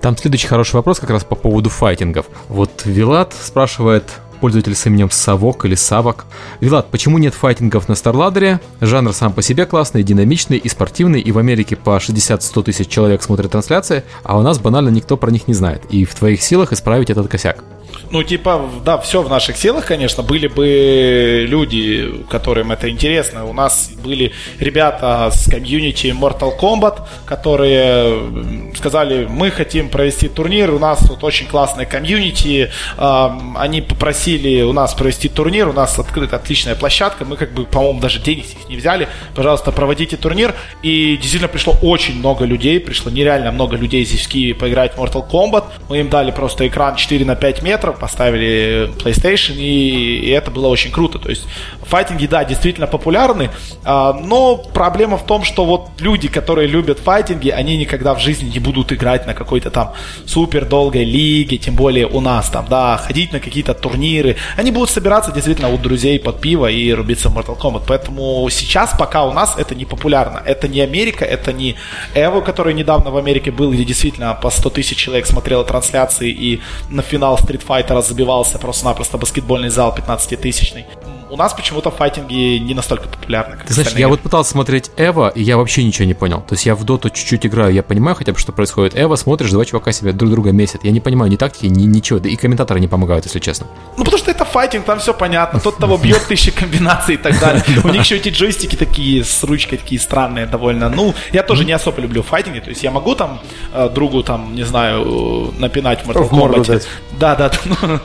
Speaker 1: Там следующий хороший вопрос как раз по поводу файтингов. Вот Вилат спрашивает, пользователь с именем Савок или Савок. Вилат, почему нет файтингов на Старладере? Жанр сам по себе классный, динамичный и спортивный, и в Америке по 60-100 тысяч человек смотрят трансляции, а у нас банально никто про них не знает. И в твоих силах исправить этот косяк.
Speaker 2: Ну, типа, да, все в наших силах, конечно. Были бы люди, которым это интересно. У нас были ребята с комьюнити Mortal Kombat, которые сказали, мы хотим провести турнир, у нас тут очень классная комьюнити. Они попросили у нас провести турнир, у нас открыта отличная площадка, мы как бы, по-моему, даже денег их не взяли. Пожалуйста, проводите турнир. И действительно пришло очень много людей, пришло нереально много людей здесь в Киеве поиграть в Mortal Kombat. Мы им дали просто экран 4 на 5 метров, поставили PlayStation, и, и это было очень круто. То есть файтинги, да, действительно популярны, а, но проблема в том, что вот люди, которые любят файтинги, они никогда в жизни не будут играть на какой-то там супер долгой лиге, тем более у нас там, да, ходить на какие-то турниры. Они будут собираться действительно у друзей под пиво и рубиться в Mortal Kombat. Поэтому сейчас пока у нас это не популярно. Это не Америка, это не Эво, который недавно в Америке был, где действительно по 100 тысяч человек смотрело трансляции и на финал Street Fighter забивался просто-напросто баскетбольный зал 15-тысячный у нас почему-то файтинги не настолько популярны.
Speaker 1: Как Ты знаешь, я вот пытался смотреть Эва, и я вообще ничего не понял. То есть я в доту чуть-чуть играю, я понимаю хотя бы, что происходит. Эва, смотришь, два чувака себе друг друга месят. Я не понимаю ни тактики, ни ничего. Да и комментаторы не помогают, если честно.
Speaker 2: Ну, потому что это файтинг, там все понятно. Тот того бьет тысячи комбинаций и так далее. У них еще эти джойстики такие с ручкой, такие странные довольно. Ну, я тоже не особо люблю файтинги. То есть я могу там э, другу, там, не знаю, напинать в Mortal Kombat. Да, да.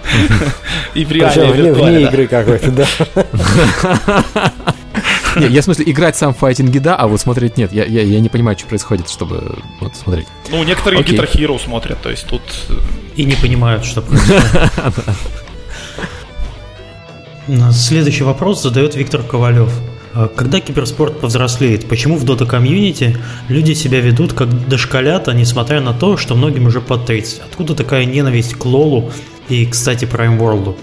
Speaker 2: И в реальной
Speaker 3: вне игры какой-то, да.
Speaker 1: Не, я в смысле играть сам в файтинги, да, а вот смотреть нет. Я, я, я не понимаю, что происходит, чтобы вот смотреть.
Speaker 2: Ну, некоторые okay. Guitar Hero смотрят, то есть тут... Э,
Speaker 4: И не понимают, что происходит. Следующий вопрос задает Виктор Ковалев. А когда киберспорт повзрослеет, почему в Dota комьюнити люди себя ведут как дошколята, несмотря на то, что многим уже по 30? Откуда такая ненависть к Лолу и, кстати, Prime World?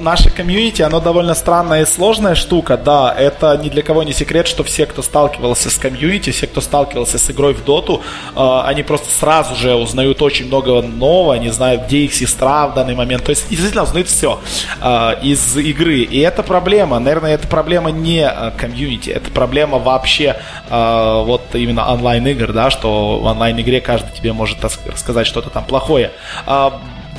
Speaker 2: Наше комьюнити, оно довольно странная и сложная штука, да, это ни для кого не секрет, что все, кто сталкивался с комьюнити, все, кто сталкивался с игрой в доту, э, они просто сразу же узнают очень много нового, они знают, где их сестра в данный момент, то есть действительно узнают все э, из игры, и это проблема, наверное, это проблема не э, комьюнити, это проблема вообще э, вот именно онлайн-игр, да, что в онлайн-игре каждый тебе может рассказать что-то там плохое.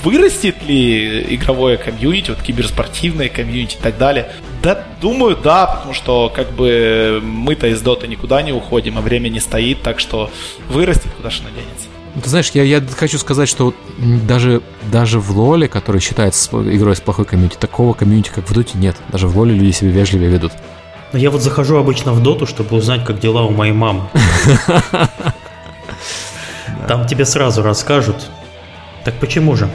Speaker 2: Вырастет ли игровое комьюнити, вот киберспортивное комьюнити и так далее? Да, думаю, да, потому что как бы мы-то из доты никуда не уходим, а время не стоит, так что вырастет, куда же денется.
Speaker 1: Ну, ты знаешь, я, я хочу сказать, что даже, даже в Лоле, который считается игрой с плохой комьюнити, такого комьюнити, как в Доте, нет. Даже в Лоле люди себя вежливее ведут.
Speaker 4: Но я вот захожу обычно в Доту, чтобы узнать, как дела у моей мамы. Там тебе сразу расскажут. Так почему же?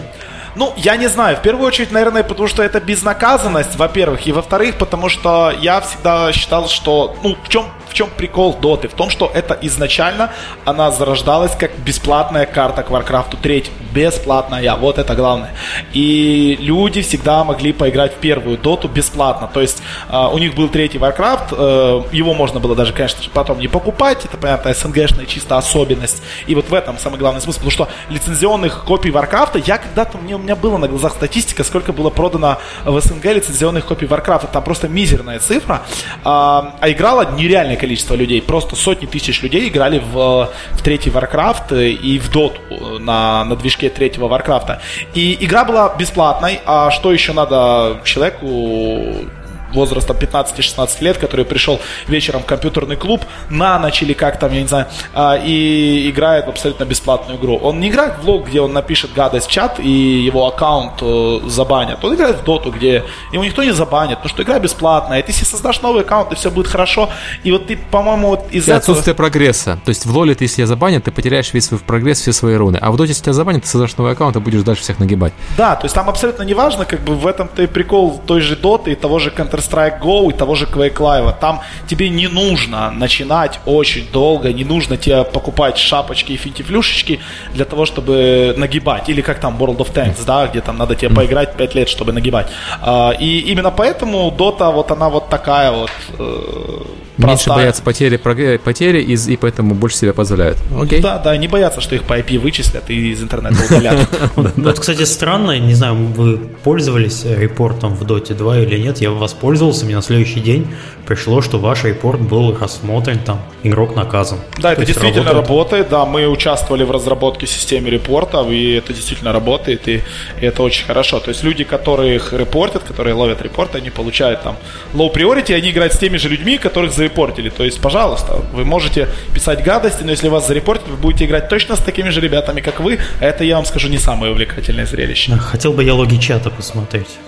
Speaker 2: Ну, я не знаю. В первую очередь, наверное, потому что это безнаказанность, во-первых. И во-вторых, потому что я всегда считал, что... Ну, в чем в чем прикол Доты? В том, что это изначально она зарождалась как бесплатная карта к Warcraft 3. Бесплатная, вот это главное. И люди всегда могли поиграть в первую Доту бесплатно. То есть э, у них был третий Warcraft, э, его можно было даже, конечно, потом не покупать, это, понятно, СНГшная чисто особенность. И вот в этом самый главный смысл, потому что лицензионных копий Warcraft, я когда-то, мне, у меня было на глазах статистика, сколько было продано в СНГ лицензионных копий Warcraft, там просто мизерная цифра, а, а играла нереальное количество людей. Просто сотни тысяч людей играли в, в третий Warcraft и в Dota на, на движке третьего Warcraft. И игра была бесплатной, а что еще надо человеку возраста 15-16 лет, который пришел вечером в компьютерный клуб на ночь или как там, я не знаю, а, и играет в абсолютно бесплатную игру. Он не играет в лог, где он напишет гадость в чат и его аккаунт э, забанят. Он играет в доту, где его никто не забанит, потому что игра бесплатная. И ты если создашь новый аккаунт, и все будет хорошо. И вот ты, по-моему, вот
Speaker 1: из этого... отсутствие прогресса. То есть в лоле, если тебя забанят, ты потеряешь весь свой прогресс, все свои руны. А в доте, если тебя забанят, ты создашь новый аккаунт и будешь дальше всех нагибать.
Speaker 2: Да, то есть там абсолютно не важно, как бы в этом-то и прикол той же доты и того же Counter Counter-Strike Go и того же Quake Live. Там тебе не нужно начинать очень долго, не нужно тебе покупать шапочки и финтифлюшечки для того, чтобы нагибать. Или как там World of Tanks, да, где там надо тебе поиграть 5 лет, чтобы нагибать. А, и именно поэтому Dota, вот она вот такая вот э,
Speaker 1: Меньше боятся потери, потери и, и поэтому больше себя позволяют.
Speaker 2: Окей. Да, да, не боятся, что их по IP вычислят и из интернета удалят.
Speaker 4: Вот, кстати, странно, не знаю, вы пользовались репортом в Dota 2 или нет, я воспользовался, мне на следующий день пришло, что ваш репорт был рассмотрен, там, игрок наказан.
Speaker 2: Да, это действительно работает. да, мы участвовали в разработке системы репортов, и это действительно работает, и, это очень хорошо. То есть люди, которые их репортят, которые ловят репорты, они получают там low priority, они играют с теми же людьми, которых зарепортили. То есть, пожалуйста, вы можете писать гадости, но если вас зарепортят, вы будете играть точно с такими же ребятами, как вы, а это, я вам скажу, не самое увлекательное зрелище.
Speaker 4: Хотел бы я логи чата посмотреть.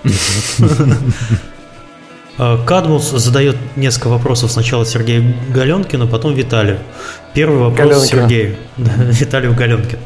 Speaker 4: Э, Кадмус задает несколько вопросов сначала Сергею Галенкину, потом Виталию. Первый вопрос Галенкина. Сергею, Виталию Галенкину.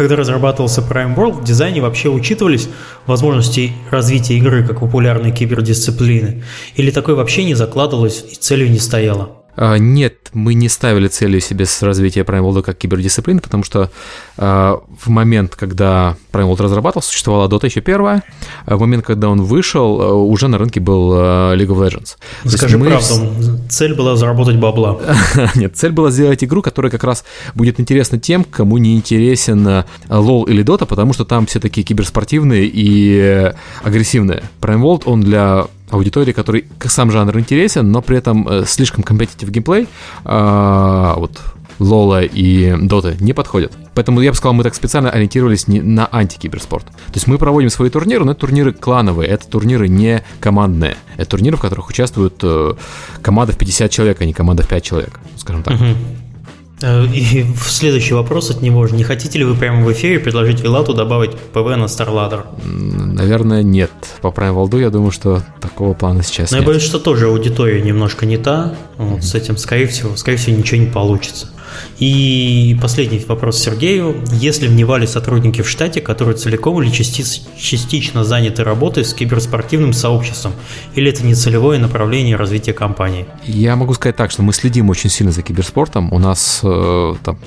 Speaker 4: Когда разрабатывался Prime World, в дизайне вообще учитывались возможности развития игры как популярной кибердисциплины? Или такое вообще не закладывалось и целью не стояло?
Speaker 1: А, нет, мы не ставили целью себе с развития Prime World как кибердисциплины, потому что э, в момент, когда Prime World разрабатывался, существовала Dota еще первая, а в момент, когда он вышел, уже на рынке был League of Legends.
Speaker 4: Скажи мы... правду, цель была заработать бабла.
Speaker 1: нет, цель была сделать игру, которая как раз будет интересна тем, кому не интересен LoL или Dota, потому что там все такие киберспортивные и агрессивные. Prime World, он для аудитории, которой сам жанр интересен, но при этом э, слишком competitive геймплей, э, вот Лола и Доты не подходят. Поэтому я бы сказал, мы так специально ориентировались не на антикиберспорт. То есть мы проводим свои турниры, но это турниры клановые, это турниры не командные. Это турниры, в которых участвуют э, команда в 50 человек, а не команда в 5 человек, скажем так. Uh-huh.
Speaker 4: Э, и следующий вопрос от него же. Не хотите ли вы прямо в эфире предложить Вилату добавить ПВ на StarLadder?
Speaker 1: Наверное, нет. По Prime Волду я думаю, что такого плана сейчас Но
Speaker 4: нет. я боюсь, что тоже аудитория немножко не та. Вот, mm-hmm. С этим, скорее всего, скорее всего, ничего не получится. И последний вопрос Сергею. Если вневали сотрудники в штате, которые целиком или части- частично заняты работой с киберспортивным сообществом, или это не целевое направление развития компании?
Speaker 1: Я могу сказать так, что мы следим очень сильно за киберспортом. У нас э, там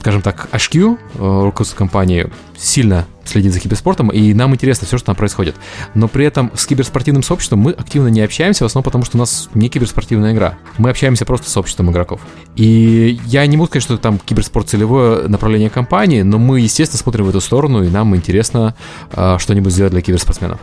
Speaker 1: скажем так, HQ, э, руководство компании, сильно следит за киберспортом, и нам интересно все, что там происходит. Но при этом с киберспортивным сообществом мы активно не общаемся, в основном потому, что у нас не киберспортивная игра. Мы общаемся просто с сообществом игроков. И я не могу сказать, что там киберспорт целевое направление компании, но мы, естественно, смотрим в эту сторону, и нам интересно э, что-нибудь сделать для киберспортсменов.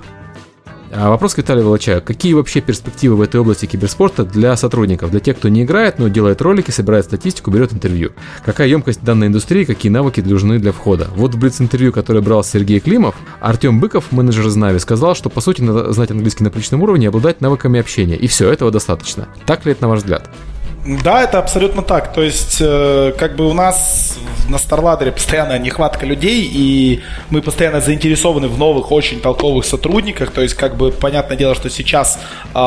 Speaker 1: А вопрос к Виталию Волочаю. Какие вообще перспективы в этой области киберспорта для сотрудников, для тех, кто не играет, но делает ролики, собирает статистику, берет интервью? Какая емкость данной индустрии, какие навыки нужны для входа? Вот в Блиц-интервью, которое брал Сергей Климов, Артем Быков, менеджер Знави, сказал, что по сути надо знать английский на приличном уровне и обладать навыками общения. И все, этого достаточно. Так ли это на ваш взгляд?
Speaker 2: Да, это абсолютно так. То есть, э, как бы у нас на Старладере постоянная нехватка людей, и мы постоянно заинтересованы в новых, очень толковых сотрудниках. То есть, как бы, понятное дело, что сейчас э,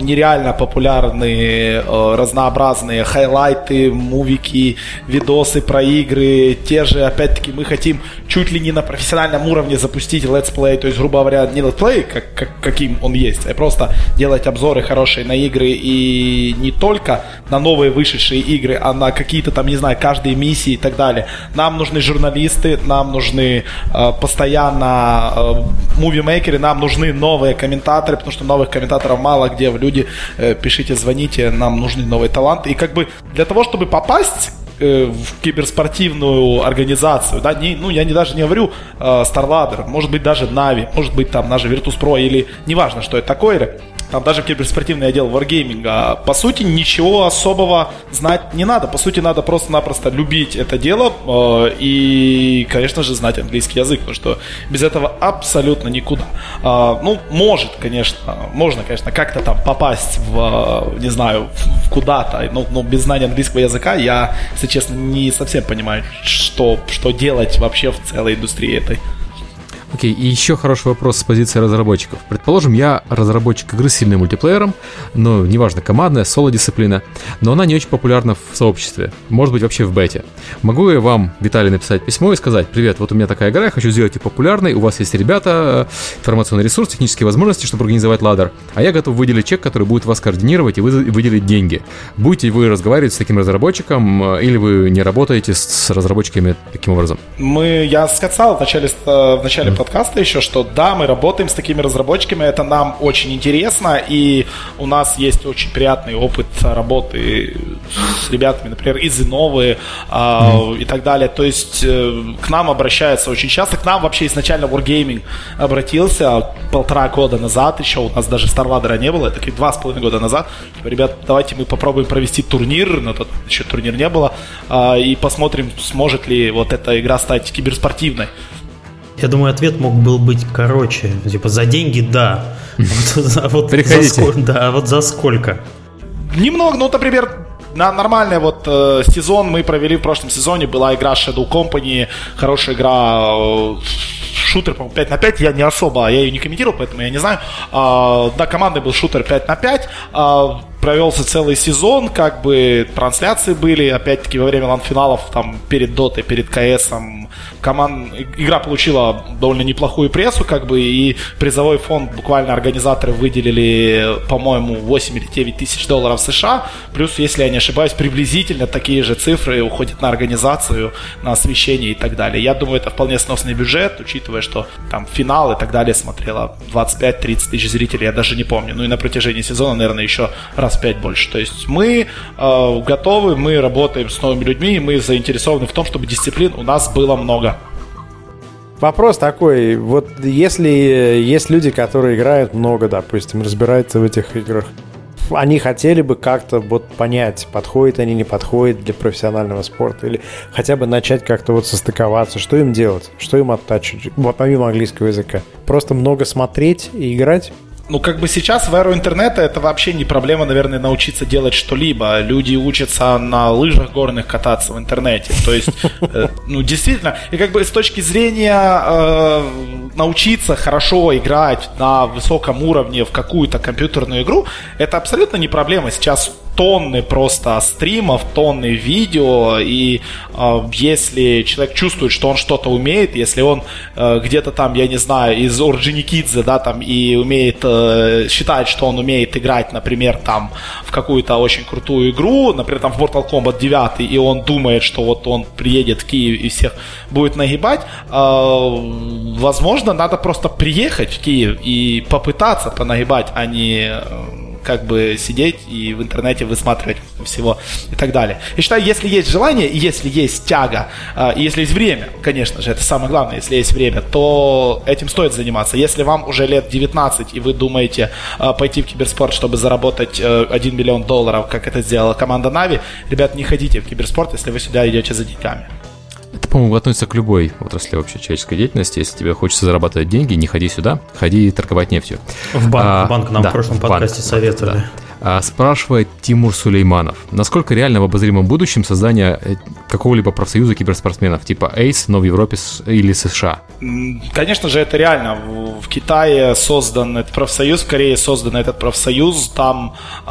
Speaker 2: нереально популярны э, разнообразные хайлайты, мувики, видосы про игры. Те же, опять-таки, мы хотим чуть ли не на профессиональном уровне запустить летсплей, то есть, грубо говоря, не летсплей, как, как, каким он есть, а просто делать обзоры хорошие на игры и не только на новые вышедшие игры, а на какие-то там, не знаю, каждые миссии и так далее. Нам нужны журналисты, нам нужны э, постоянно э, мувимейкеры, нам нужны новые комментаторы, потому что новых комментаторов мало где. Люди, э, пишите, звоните, нам нужны новые таланты. И как бы для того, чтобы попасть э, в киберспортивную организацию, да, не, ну, я не, даже не говорю э, StarLadder, может быть, даже Navi, может быть, там, даже Virtus.pro или неважно, что это такое, там даже киберспортивный отдел Wargaming. По сути, ничего особого знать не надо. По сути, надо просто-напросто любить это дело э, и, конечно же, знать английский язык, потому что без этого абсолютно никуда. Э, ну, может, конечно, можно, конечно, как-то там попасть в, не знаю, в куда-то, но, но без знания английского языка я, если честно, не совсем понимаю, что, что делать вообще в целой индустрии этой.
Speaker 1: Окей, и еще хороший вопрос с позиции разработчиков. Предположим, я разработчик игры с сильным мультиплеером, но неважно, командная, соло-дисциплина, но она не очень популярна в сообществе, может быть вообще в бете. Могу я вам, Виталий, написать письмо и сказать, привет, вот у меня такая игра, я хочу сделать ее популярной, у вас есть ребята, информационный ресурс, технические возможности, чтобы организовать ладер, а я готов выделить чек, который будет вас координировать и выделить деньги. Будете вы разговаривать с таким разработчиком или вы не работаете с разработчиками таким образом?
Speaker 2: Мы, я сказал в начале, в начале подкаста еще, что да, мы работаем с такими разработчиками, это нам очень интересно, и у нас есть очень приятный опыт работы с ребятами, например, из Инновы э, и так далее. То есть э, к нам обращаются очень часто, к нам вообще изначально Wargaming обратился полтора года назад, еще у нас даже StarLadder не было, это два с половиной года назад. Типа, ребят, давайте мы попробуем провести турнир, но тот еще турнир не было, э, и посмотрим, сможет ли вот эта игра стать киберспортивной.
Speaker 4: Я думаю, ответ мог был быть короче. Типа, за деньги, да.
Speaker 1: А вот Приходите.
Speaker 4: да, а вот за сколько?
Speaker 2: Немного, ну, например, на нормальный вот э, сезон мы провели в прошлом сезоне. Была игра Shadow Company, хорошая игра э, шутер, по-моему, 5 на 5, я не особо, я ее не комментировал, поэтому я не знаю. А, да, командой был шутер 5 на 5. А, провелся целый сезон, как бы трансляции были, опять-таки во время ланфиналов, там, перед Дотой, перед КСом, команд... игра получила довольно неплохую прессу, как бы, и призовой фонд буквально организаторы выделили, по-моему, 8 или 9 тысяч долларов США, плюс, если я не ошибаюсь, приблизительно такие же цифры уходят на организацию, на освещение и так далее. Я думаю, это вполне сносный бюджет, учитывая, что там финал и так далее смотрело 25-30 тысяч зрителей, я даже не помню. Ну и на протяжении сезона, наверное, еще раз в 5 больше. То есть мы э, готовы, мы работаем с новыми людьми, мы заинтересованы в том, чтобы дисциплин у нас было много.
Speaker 3: Вопрос такой, вот если есть люди, которые играют много, допустим, разбираются в этих играх, они хотели бы как-то вот понять, подходят они, не подходят для профессионального спорта, или хотя бы начать как-то вот состыковаться, что им делать, что им оттачивать, помимо английского языка. Просто много смотреть и играть?
Speaker 2: Ну, как бы сейчас в эру интернета это вообще не проблема, наверное, научиться делать что-либо. Люди учатся на лыжах горных кататься в интернете. То есть, э, ну, действительно, и как бы с точки зрения э, научиться хорошо играть на высоком уровне в какую-то компьютерную игру, это абсолютно не проблема. Сейчас тонны просто стримов, тонны видео, и э, если человек чувствует, что он что-то умеет, если он э, где-то там, я не знаю, из Орджоникидзе, да, там, и умеет, э, считает, что он умеет играть, например, там, в какую-то очень крутую игру, например, там, в Mortal Kombat 9, и он думает, что вот он приедет в Киев и всех будет нагибать, э, возможно, надо просто приехать в Киев и попытаться понагибать, а не э, как бы сидеть и в интернете высматривать всего и так далее. Я считаю, если есть желание, если есть тяга, э, и если есть время, конечно же, это самое главное, если есть время, то этим стоит заниматься. Если вам уже лет 19, и вы думаете э, пойти в киберспорт, чтобы заработать 1 миллион долларов, как это сделала команда Нави, ребят, не ходите в киберспорт, если вы сюда идете за деньгами.
Speaker 1: По-моему, относится к любой отрасли вообще человеческой деятельности. Если тебе хочется зарабатывать деньги, не ходи сюда, ходи торговать нефтью.
Speaker 4: В банк, а, банк нам да, в прошлом подкасте банк, советовали. Да.
Speaker 1: А, спрашивает Тимур Сулейманов. Насколько реально в обозримом будущем создание э, какого-либо профсоюза киберспортсменов, типа ACE, но в Европе или США?
Speaker 2: Конечно же, это реально. В Китае создан этот профсоюз, в Корее создан этот профсоюз. Там э,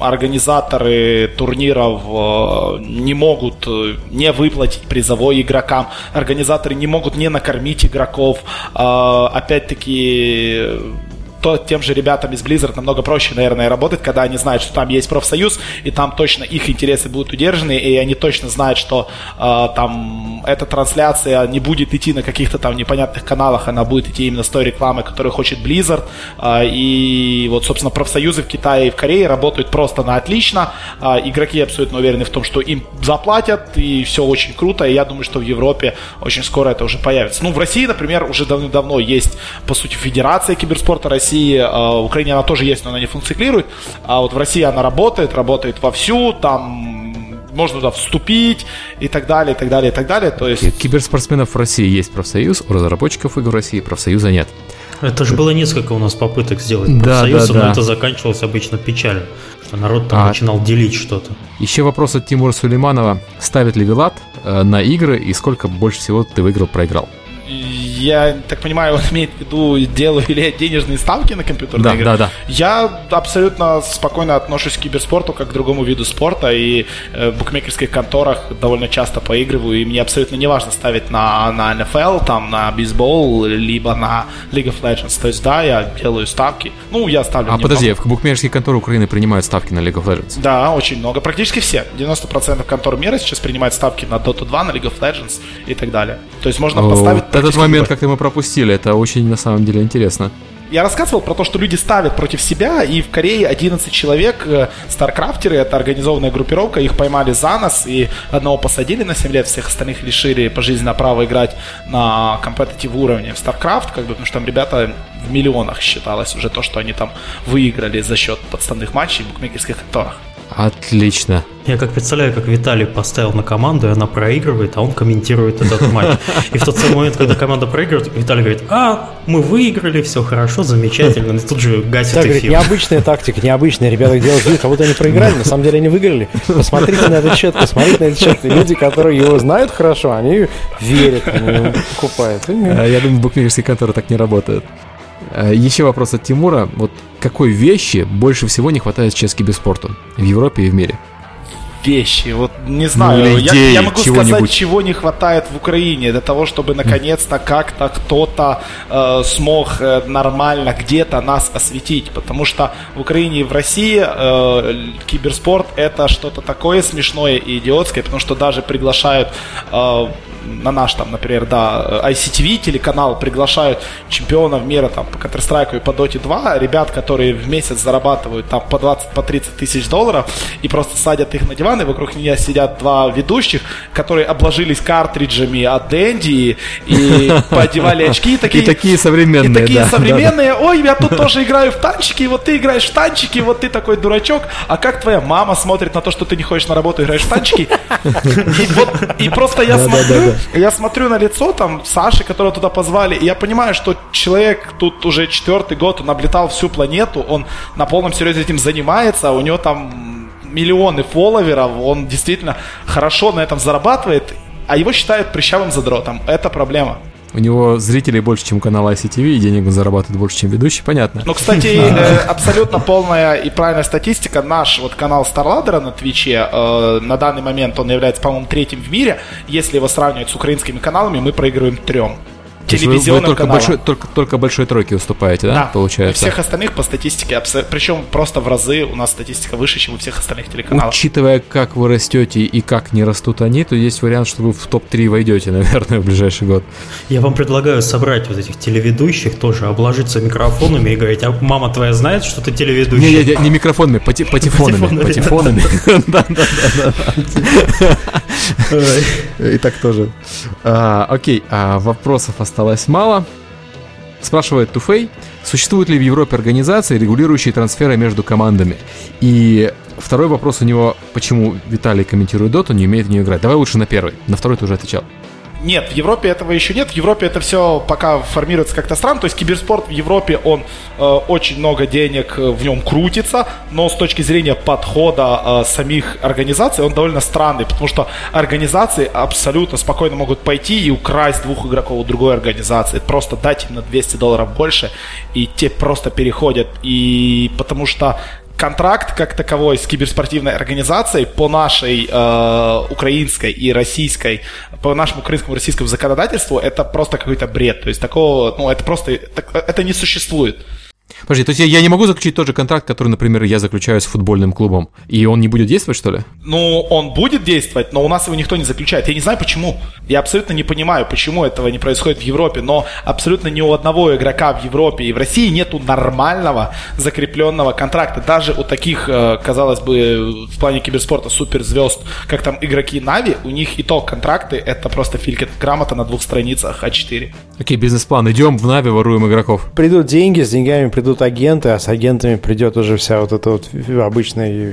Speaker 2: организаторы турниров э, не могут э, не выплатить призовой игрокам. Организаторы не могут не накормить игроков. Э, опять-таки то тем же ребятам из Blizzard намного проще, наверное, работать, когда они знают, что там есть профсоюз, и там точно их интересы будут удержаны, и они точно знают, что э, там эта трансляция не будет идти на каких-то там непонятных каналах, она будет идти именно с той рекламы, которую хочет Blizzard. Э, и вот, собственно, профсоюзы в Китае и в Корее работают просто на отлично. Э, игроки абсолютно уверены в том, что им заплатят, и все очень круто, и я думаю, что в Европе очень скоро это уже появится. Ну, в России, например, уже давно-давно есть, по сути, Федерация киберспорта России, России, а, в Украине она тоже есть, но она не функционирует. А вот в России она работает, работает вовсю, там можно туда вступить и так далее, и так далее, и так далее. То есть...
Speaker 1: Киберспортсменов в России есть профсоюз, у разработчиков игр в России профсоюза нет.
Speaker 4: Это же было несколько у нас попыток сделать профсоюз, да, да, но да. это заканчивалось обычно печально, что народ там а, начинал делить что-то.
Speaker 1: Еще вопрос от Тимура Сулейманова. Ставит ли Вилат э, на игры и сколько больше всего ты выиграл, проиграл?
Speaker 2: Я так понимаю, он имеет в виду, делаю ли я денежные ставки на компьютерные
Speaker 1: да,
Speaker 2: игры.
Speaker 1: Да, да.
Speaker 2: Я абсолютно спокойно отношусь к киберспорту как к другому виду спорта, и э, в букмекерских конторах довольно часто поигрываю, и мне абсолютно не важно ставить на, на NFL, там, на бейсбол, либо на League of Legends. То есть, да, я делаю ставки. Ну, я ставлю
Speaker 1: А подожди, в букмекерские конторы Украины принимают ставки на League of Legends?
Speaker 2: Да, очень много. Практически все. 90% контор мира сейчас принимают ставки на Dota 2, на League of Legends и так далее. То есть можно О, поставить...
Speaker 1: Этот момент как-то мы пропустили. Это очень, на самом деле, интересно.
Speaker 2: Я рассказывал про то, что люди ставят против себя, и в Корее 11 человек, э, старкрафтеры, это организованная группировка, их поймали за нос, и одного посадили на 7 лет, всех остальных лишили пожизненно права играть на компетитив уровне в StarCraft, как бы, потому что там ребята в миллионах считалось уже то, что они там выиграли за счет подставных матчей в букмекерских конторах.
Speaker 1: Отлично.
Speaker 4: Я как представляю, как Виталий поставил на команду, и она проигрывает, а он комментирует этот матч. И в тот самый момент, когда команда проигрывает, Виталий говорит, а, мы выиграли, все хорошо, замечательно. И тут же гасит так, эфир.
Speaker 3: Говорит, необычная тактика, необычная. Ребята делают вид, как будто они проиграли, на самом деле они выиграли. Посмотрите на этот счет, посмотрите на этот счет. И люди, которые его знают хорошо, они верят, они покупают.
Speaker 1: А, я думаю, букмекерские конторы так не работают. А, еще вопрос от Тимура. Вот какой вещи больше всего не хватает сейчас киберспорту в Европе и в мире?
Speaker 2: вещи. Вот не знаю, ну, я, я могу сказать, чего не хватает в Украине для того, чтобы наконец-то как-то кто-то э, смог э, нормально где-то нас осветить. Потому что в Украине и в России э, киберспорт это что-то такое смешное и идиотское, потому что даже приглашают э, на наш там, например, да, ICTV телеканал приглашают чемпионов мира там по Counter-Strike и по Dota 2, ребят, которые в месяц зарабатывают там по 20, по 30 тысяч долларов и просто садят их на диван, и вокруг меня сидят два ведущих, которые обложились картриджами от Дэнди и поодевали очки.
Speaker 1: Такие, и такие современные. И
Speaker 2: такие да, современные. Да, да. Ой, я тут тоже играю в танчики, вот ты играешь в танчики, вот ты такой дурачок. А как твоя мама смотрит на то, что ты не ходишь на работу, играешь в танчики? И, и просто я смотрю, я смотрю на лицо там Саши, которого туда позвали, и я понимаю, что человек тут уже четвертый год, он облетал всю планету, он на полном серьезе этим занимается, у него там миллионы фолловеров, он действительно хорошо на этом зарабатывает, а его считают прыщавым задротом. Это проблема.
Speaker 1: У него зрителей больше, чем у канала ICTV, и денег он зарабатывает больше, чем ведущий, понятно.
Speaker 2: Ну, кстати, э, абсолютно полная и правильная статистика. Наш вот канал StarLadder на Твиче, э, на данный момент он является, по-моему, третьим в мире. Если его сравнивать с украинскими каналами, мы проигрываем трем телевизионным
Speaker 1: вы, вы только Большой, только, только большой тройки уступаете, да, да получается?
Speaker 2: всех остальных по статистике, причем просто в разы у нас статистика выше, чем у всех остальных телеканалов.
Speaker 1: Учитывая, как вы растете и как не растут они, то есть вариант, что вы в топ-3 войдете, наверное, в ближайший год.
Speaker 4: Я вам предлагаю собрать вот этих телеведущих тоже, обложиться микрофонами и говорить, а мама твоя знает, что ты телеведущий?
Speaker 1: Не, не, не микрофонами, пати, патефонами. Патефонами. И так тоже. А, окей, а вопросов осталось мало. Спрашивает Туфей, существуют ли в Европе организации, регулирующие трансферы между командами? И второй вопрос у него, почему Виталий комментирует доту, не умеет в нее играть. Давай лучше на первый, на второй ты уже отвечал.
Speaker 2: Нет, в Европе этого еще нет. В Европе это все пока формируется как-то странно. То есть киберспорт в Европе, он э, очень много денег э, в нем крутится, но с точки зрения подхода э, самих организаций он довольно странный, потому что организации абсолютно спокойно могут пойти и украсть двух игроков у другой организации. Просто дать им на 200 долларов больше, и те просто переходят. И потому что контракт как таковой с киберспортивной организацией по нашей э, украинской и российской, по нашему украинскому и российскому законодательству, это просто какой-то бред. То есть такого, ну, это просто, это не существует.
Speaker 1: Подожди, то есть я, я не могу заключить тот же контракт, который, например, я заключаю с футбольным клубом, и он не будет действовать, что ли?
Speaker 2: Ну, он будет действовать, но у нас его никто не заключает. Я не знаю почему. Я абсолютно не понимаю, почему этого не происходит в Европе, но абсолютно ни у одного игрока в Европе и в России нету нормального закрепленного контракта. Даже у таких, э, казалось бы, в плане киберспорта суперзвезд, как там игроки Нави, у них и то контракты, это просто филькет грамота на двух страницах А4.
Speaker 1: Окей, бизнес-план. Идем в Нави, воруем игроков.
Speaker 3: Придут деньги, с деньгами придут агенты, а с агентами придет уже вся вот эта вот обычная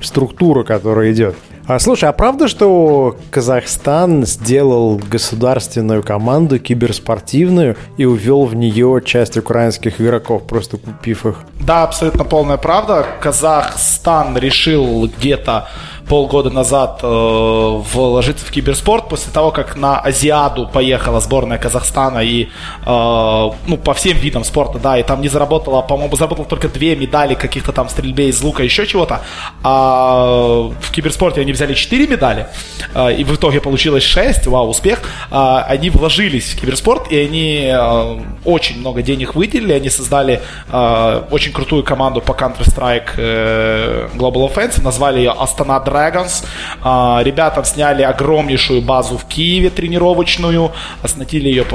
Speaker 3: структура, которая идет. А слушай, а правда, что Казахстан сделал государственную команду киберспортивную и увел в нее часть украинских игроков, просто купив их?
Speaker 2: Да, абсолютно полная правда. Казахстан решил где-то полгода назад э, вложиться в киберспорт после того, как на Азиаду поехала сборная Казахстана и э, ну по всем видам спорта, да, и там не заработала, по-моему, заработала только две медали каких-то там стрельбе из лука, еще чего-то, а в киберспорте они взяли четыре медали, э, и в итоге получилось шесть, вау, успех. Э, они вложились в киберспорт, и они э, очень много денег выделили, они создали э, очень крутую команду по Counter-Strike э, Global Offensive, назвали ее Astana Dragons, Dragons. А, ребята сняли огромнейшую базу в Киеве тренировочную, оснастили ее,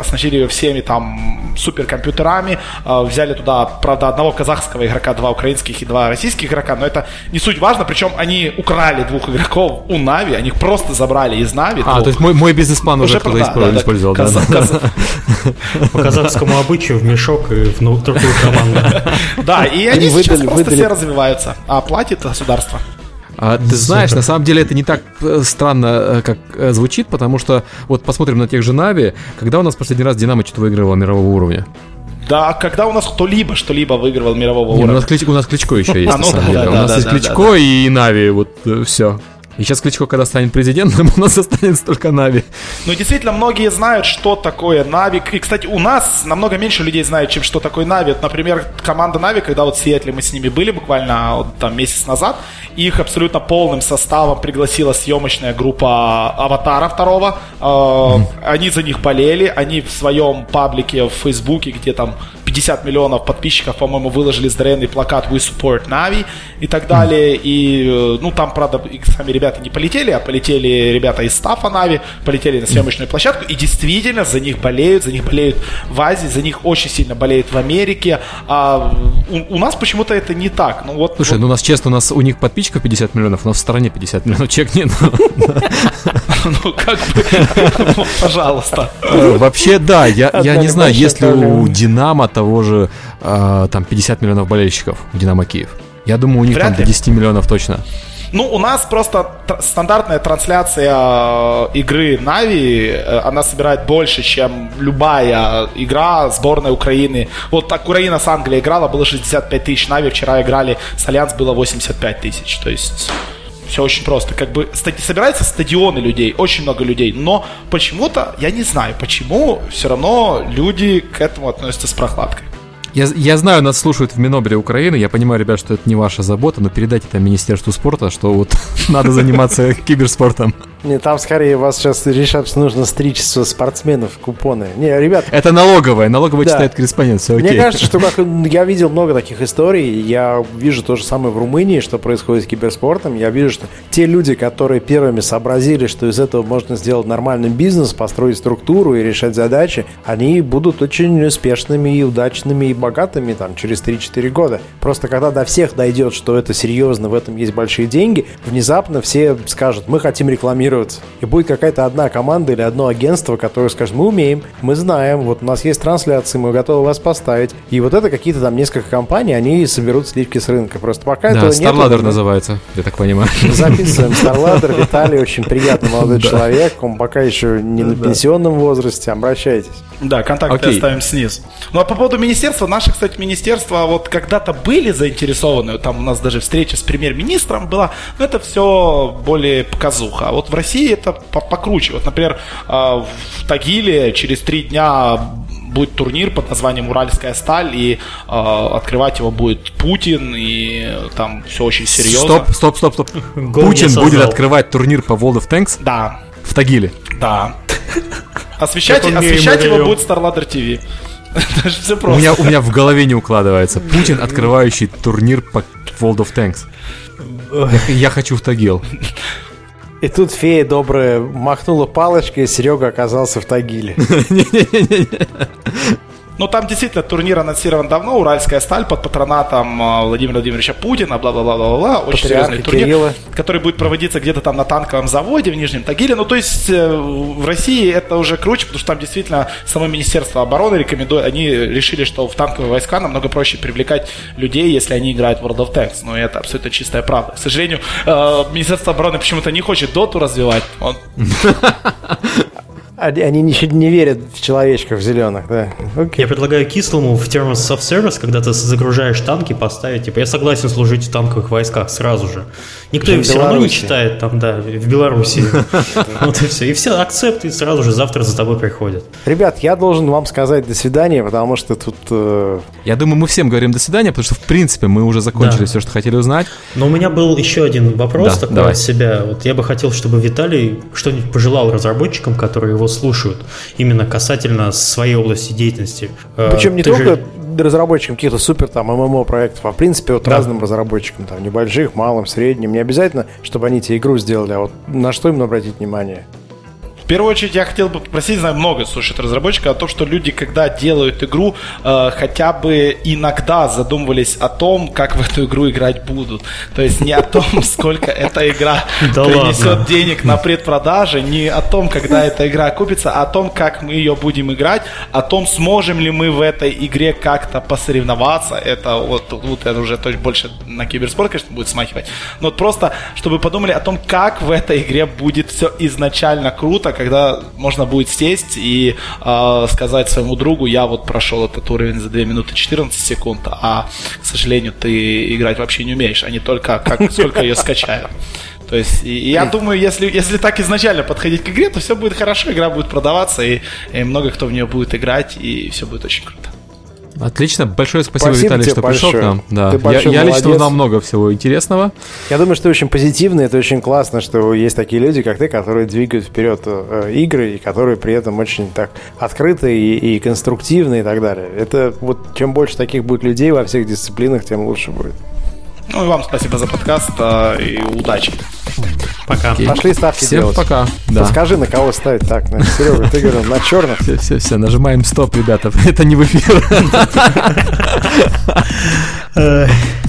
Speaker 2: оснастили ее всеми там суперкомпьютерами, а, взяли туда, правда, одного казахского игрока, два украинских и два российских игрока, но это не суть важно, причем они украли двух игроков у Нави, они их просто забрали из Нави.
Speaker 1: А, двух. то есть мой, мой бизнес-план уже, уже да, использовал. Да, да. Каз...
Speaker 4: По казахскому обычаю в мешок и в другую команду.
Speaker 2: Да, и они сейчас просто все развиваются, а платит государство.
Speaker 1: А, ты знаешь, на самом деле это не так э, странно, э, как э, звучит, потому что вот посмотрим на тех же Нави, когда у нас последний раз Динамо что-то выигрывало мирового уровня?
Speaker 2: Да, когда у нас кто-либо что-либо выигрывал мирового
Speaker 1: не,
Speaker 2: уровня.
Speaker 1: У нас, Клич, у нас Кличко еще есть, а, ну, да. Да, у нас да, есть Кличко и Нави, вот все. И сейчас Кличко, когда станет президентом, у нас останется только Нави.
Speaker 2: Ну, действительно, многие знают, что такое Нави. И, кстати, у нас намного меньше людей знают, чем что такое Нави. Например, команда Нави, когда вот в Сиэтле мы с ними были буквально вот, там месяц назад, их абсолютно полным составом пригласила съемочная группа Аватара второго. Mm. Они за них болели, они в своем паблике в Фейсбуке, где там 50 миллионов подписчиков, по-моему, выложили здоровенный плакат «We support Navi» и так далее. И, э, ну, там, правда, сами ребята не полетели, а полетели ребята из стафа Нави, полетели на съемочную площадку, и действительно за них болеют, за них болеют в Азии, за них очень сильно болеют в Америке. А у, у нас почему-то это не так. Ну, вот,
Speaker 1: Слушай,
Speaker 2: вот...
Speaker 1: ну у нас честно, у нас у них подписчиков 50 миллионов, но в стране 50 миллионов человек нет.
Speaker 2: Ну, как бы, пожалуйста.
Speaker 1: Э, вообще, да, я не знаю, если у Динамо того же э, там 50 миллионов болельщиков в Динамо Киев. Я думаю, у них Вряд там ли. до 10 миллионов точно.
Speaker 2: Ну, у нас просто стандартная трансляция э, игры Нави, э, она собирает больше, чем любая игра сборной Украины. Вот так Украина с Англией играла, было 65 тысяч Нави, вчера играли с Альянс, было 85 тысяч. То есть Все очень просто. Как бы собираются стадионы людей, очень много людей, но почему-то, я не знаю, почему все равно люди к этому относятся с прохладкой.
Speaker 1: Я, я знаю, нас слушают в Минобре Украины. Я понимаю, ребят, что это не ваша забота, но передайте там Министерству спорта, что вот надо заниматься киберспортом.
Speaker 3: Не, там скорее вас сейчас решат, что нужно стричь со спортсменов купоны. Не, ребят...
Speaker 1: Это налоговая, налоговая да. читает корреспондент, все окей.
Speaker 3: Мне кажется, что как я видел много таких историй, я вижу то же самое в Румынии, что происходит с киберспортом. Я вижу, что те люди, которые первыми сообразили, что из этого можно сделать нормальный бизнес, построить структуру и решать задачи, они будут очень успешными и удачными и богатыми там через 3-4 года. Просто когда до всех дойдет, что это серьезно, в этом есть большие деньги, внезапно все скажут, мы хотим рекламировать рекламироваться. И будет какая-то одна команда или одно агентство, которое скажет, мы умеем, мы знаем, вот у нас есть трансляции, мы готовы вас поставить. И вот это какие-то там несколько компаний, они соберут сливки с рынка. Просто пока да, этого
Speaker 1: нет. StarLadder называется, я так понимаю.
Speaker 3: Записываем StarLadder, Виталий очень приятный молодой человек, он пока еще не на пенсионном возрасте, обращайтесь.
Speaker 2: Да, контакты оставим снизу. Ну а по поводу министерства, наши, кстати, министерства вот когда-то были заинтересованы, там у нас даже встреча с премьер-министром была, но это все более показуха. А вот в России это покруче. Вот, например, а, в Тагиле через три дня будет турнир под названием Уральская сталь, и э, открывать его будет Путин, и там все очень серьезно.
Speaker 1: Стоп, стоп, стоп, стоп. Путин будет открывать турнир по World of Tanks?
Speaker 2: Да.
Speaker 1: В Тагиле?
Speaker 2: Да. Освещать, освещать его будет StarLadder TV.
Speaker 1: все просто. У меня, у меня в голове не укладывается. Путин, открывающий турнир по World of Tanks. Я, я хочу в Тагил.
Speaker 3: И тут фея добрая махнула палочкой, и Серега оказался в Тагиле.
Speaker 2: Ну, там действительно турнир анонсирован давно, Уральская сталь под патронатом а, Владимира Владимировича Путина, бла-бла-бла-бла-бла, очень серьезный турнир, Кирилла. который будет проводиться где-то там на танковом заводе в Нижнем Тагиле. Ну, то есть э, в России это уже круче, потому что там действительно само Министерство обороны рекомендует, они решили, что в танковые войска намного проще привлекать людей, если они играют в World of Tanks. Но это абсолютно чистая правда. К сожалению, э, Министерство обороны почему-то не хочет доту развивать. Он...
Speaker 3: Они, не, не верят в человечков зеленых, да.
Speaker 4: Окей. Я предлагаю кислому в Terms of Service, когда ты загружаешь танки, поставить, типа, я согласен служить в танковых войсках сразу же. Никто их все равно не читает там, да, в Беларуси. Вот и все. И все акцепты сразу же завтра за тобой приходят.
Speaker 3: Ребят, я должен вам сказать до свидания, потому что тут... Э,
Speaker 1: я думаю, мы всем говорим до свидания, потому что, в принципе, мы уже закончили все, что хотели узнать.
Speaker 4: Но у меня был еще один вопрос такой от себя. Вот я бы хотел, чтобы Виталий что-нибудь пожелал разработчикам, которые его слушают, именно касательно своей области деятельности.
Speaker 3: Э, Причем не Ты только же... разработчикам каких-то супер там ММО проектов, а в принципе вот да. разным разработчикам, там небольших, малым, средним. Не обязательно, чтобы они тебе игру сделали, а вот на что им обратить внимание?
Speaker 2: В первую очередь я хотел бы попросить, знаю, много слушает разработчиков, о том, что люди, когда делают игру, э, хотя бы иногда задумывались о том, как в эту игру играть будут. То есть не о том, сколько эта игра принесет денег на предпродаже, не о том, когда эта игра купится, а о том, как мы ее будем играть, о том, сможем ли мы в этой игре как-то посоревноваться. Это вот, вот это уже то есть больше на киберспорт, конечно, будет смахивать. Но вот просто, чтобы подумали о том, как в этой игре будет все изначально круто, когда можно будет сесть и э, сказать своему другу, я вот прошел этот уровень за 2 минуты 14 секунд, а, к сожалению, ты играть вообще не умеешь, а не только как, сколько ее скачаю. То есть, и, я думаю, если, если так изначально подходить к игре, то все будет хорошо, игра будет продаваться, и, и много кто в нее будет играть, и все будет очень круто.
Speaker 1: Отлично, большое спасибо, спасибо Виталий, что большое. пришел к нам. Да. Ты я я лично узнал много всего интересного.
Speaker 3: Я думаю, что ты очень позитивный, это очень классно, что есть такие люди, как ты, которые двигают вперед э, игры и которые при этом очень так открыты и, и конструктивны и так далее. Это вот чем больше таких будет людей во всех дисциплинах, тем лучше будет.
Speaker 2: Ну и вам спасибо за подкаст э, и удачи.
Speaker 3: Пока. Окей. Пошли ставки
Speaker 1: Всем
Speaker 3: делать.
Speaker 1: пока. Да.
Speaker 3: Скажи, на кого ставить так. На Серега, ты говорил, на черных.
Speaker 1: Все, все, все, нажимаем стоп, ребята. Это не в эфир.